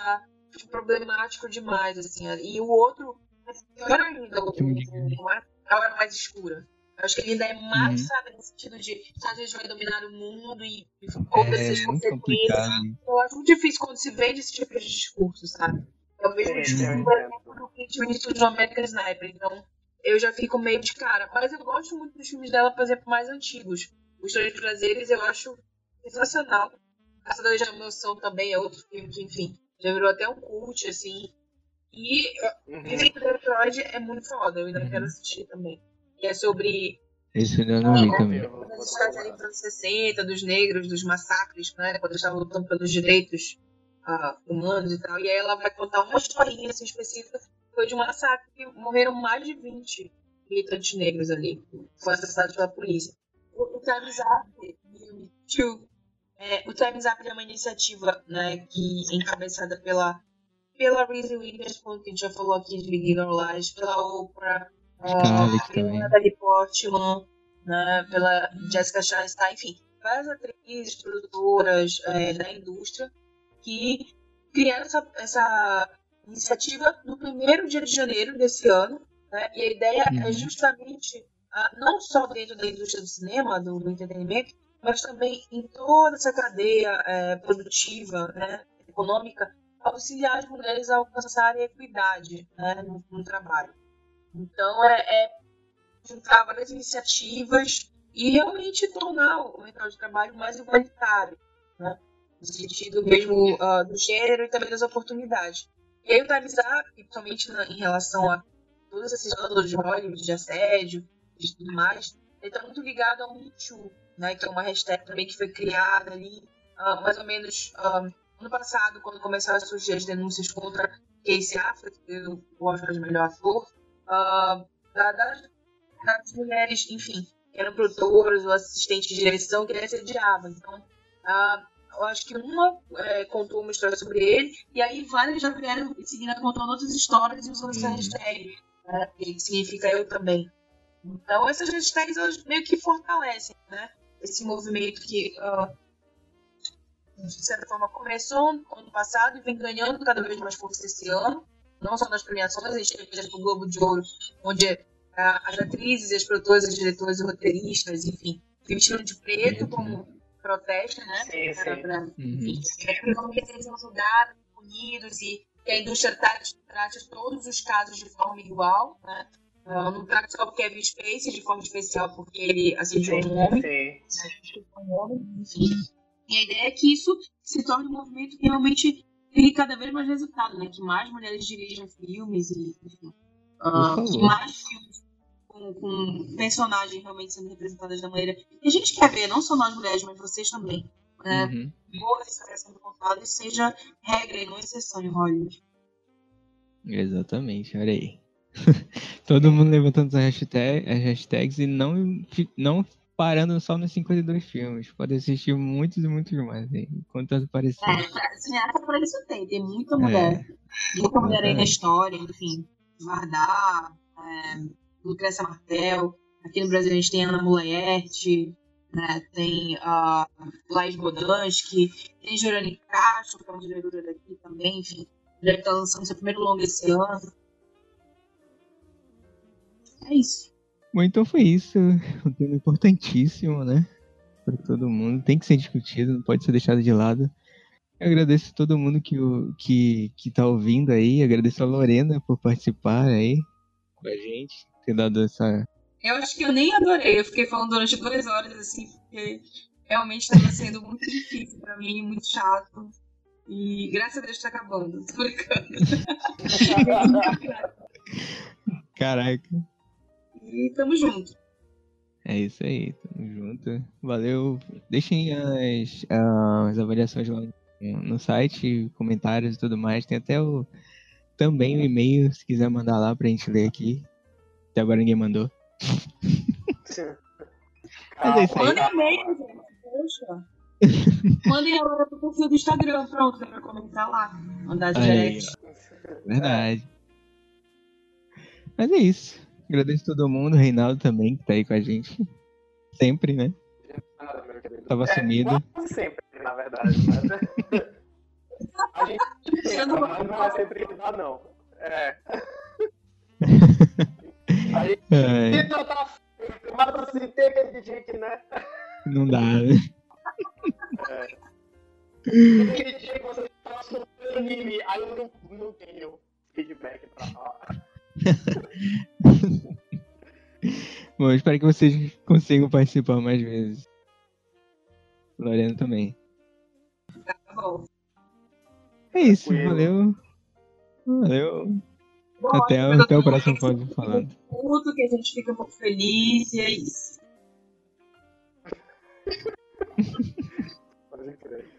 Speaker 2: problemático demais, assim, e o outro, é pior ainda, o, o, a Hora Mais Escura. Eu acho que ele ainda é mais,
Speaker 1: Uhum.
Speaker 2: sabe, no sentido de Estados Unidos vai dominar o mundo e, todas
Speaker 1: É
Speaker 2: essas
Speaker 1: muito
Speaker 2: consequências. Eu acho muito difícil quando se vende esse tipo de discurso, sabe? É o mesmo
Speaker 3: Sim,
Speaker 2: discurso, exemplo, do Clint Eastwood no American Sniper. Então, eu já fico meio de cara. Mas eu gosto muito dos filmes dela, por exemplo, mais antigos. Os Dois Prazeres eu acho sensacional. Caçadores de Emoção também é outro filme que, enfim, já virou até um cult, assim. E
Speaker 3: Uhum.
Speaker 2: Dizem que o Detroit é muito foda, eu ainda
Speaker 1: Uhum.
Speaker 2: quero assistir também. Que é sobre
Speaker 1: Esse eu não vi também.
Speaker 2: os Estados Unidos dos anos 60, dos negros, dos massacres, né? Quando eles estavam lutando pelos direitos uh, humanos e tal. E aí ela vai contar uma historinha assim, específica. Foi de um massacre que morreram mais de 20 militantes negros ali. Foram assassinados pela polícia. O, o Time Up, é, o Time's Up é uma iniciativa né, que é encabeçada pela, pela Reese Witherspoon, que a gente já falou aqui de Big Little Lies, pela Oprah, uh, pela Natalie Portman, né, pela Jessica Chastain, enfim, várias atrizes, produtoras é, da indústria que criaram essa, essa iniciativa no primeiro dia de janeiro desse ano. Né, e a ideia é uhum. é justamente, não só dentro da indústria do cinema, do, do entretenimento, mas também em toda essa cadeia é, produtiva, né, econômica, auxiliar as mulheres a alcançarem a equidade né, no, no trabalho. Então, é, é juntar várias iniciativas e realmente tornar o mercado de trabalho mais igualitário, né? no sentido mesmo uh, do gênero e também das oportunidades. E aí o Time's principalmente na, em relação a todos esses escândalos de Hollywood, de assédio e tudo mais, ele está muito ligado ao Me Too, né, que é uma hashtag também que foi criada ali, uh, mais ou menos uh, ano passado, quando começaram a surgir as denúncias contra Casey Affleck, o Oscar de melhor ator, uh, das, das mulheres, enfim, que eram produtoras ou assistentes de direção que ele assediava. Então, uh, eu acho que uma é, contou uma história sobre ele, e aí várias já vieram em seguida contando outras histórias e usando essa uhum. hashtag, né, que significa eu também. Então, essas hashtags elas meio que fortalecem né, esse movimento que, uh, de certa forma, começou no ano passado e vem ganhando cada vez mais força esse ano, não só nas premiações, a gente teve, por exemplo, o Globo de Ouro, onde uh, as atrizes, as produtoras, as diretoras, os roteiristas, enfim, vestiram de preto como protesto, né?
Speaker 3: Sim, sim. Pra,
Speaker 2: uhum. enfim, que eles sejam julgados, punidos e que a indústria trate, trate todos os casos de forma igual, né? Uh, não trata só o Kevin Spacey de forma especial porque ele assediou um homem. Sim. Um homem, enfim. E a ideia é que isso se torne um movimento que realmente tenha cada vez mais resultado, né? Que mais mulheres dirijam filmes e enfim, uh, que mais filmes com, com, personagens realmente sendo representadas da maneira que a gente quer ver, não só nós mulheres, mas vocês também. Né? Uhum. Boas histórias sendo contadas, seja regra e não exceção em Hollywood.
Speaker 1: Exatamente, olha aí. Todo mundo levantando as, hashtag, as hashtags e não, não parando só nos 52 filmes. Pode assistir muitos e muitos mais, hein? Quanto parecer.
Speaker 2: É, cineasta por isso tem, tem muita mulher. É, muita mulher aí na história, enfim. Vardar, é, Lucrécia Martel. Aqui no Brasil a gente tem Ana Mulaerte, né? tem uh, Laís Bodansky, tem Jorani Castro, que é uma diretora daqui também, enfim. Já está lançando seu primeiro longa esse ano. É isso.
Speaker 1: Bom, então foi isso. Um tema importantíssimo, né? Para todo mundo. Tem que ser discutido, não pode ser deixado de lado. Eu agradeço a todo mundo que, que, que tá ouvindo aí. Agradeço a Lorena por participar aí com a gente, ter dado essa.
Speaker 2: Eu acho que eu nem adorei. Eu fiquei falando durante duas horas, assim, porque realmente estava sendo muito difícil para mim, muito chato. E graças a Deus está acabando. Tô brincando.
Speaker 1: Caraca.
Speaker 2: E tamo junto.
Speaker 1: É isso aí, tamo junto. Valeu. Deixem as, as avaliações lá no site, comentários e tudo mais. Tem até o também o e-mail, se quiser mandar lá pra gente ler aqui. Até agora ninguém mandou.
Speaker 2: Mas é isso aí. Manda e-mail, gente. Poxa. Mandem agora pro perfil do Instagram, pronto, pra comentar lá. Mandar direct.
Speaker 1: Verdade. Mas é isso. Agradeço todo mundo, Reinaldo também, que tá aí com a gente. Sempre, né? Tava é, sumido.
Speaker 3: sempre, na verdade. Mas... a gente tenta, mas não é sempre que dá, não. É. A gente é. tenta tá mas assim, tem aquele dia né?
Speaker 1: Não dá, né?
Speaker 3: É. Aquele dia que você tá soltando anime, aí eu não, não tenho feedback pra falar.
Speaker 1: Bom, espero que vocês consigam participar mais vezes. Lorena também.
Speaker 2: Tá bom.
Speaker 1: É isso, valeu. Valeu. Bom, até, até o próximo Pode Falar.
Speaker 2: Que a gente fica um pouco feliz e é isso. Pode crer.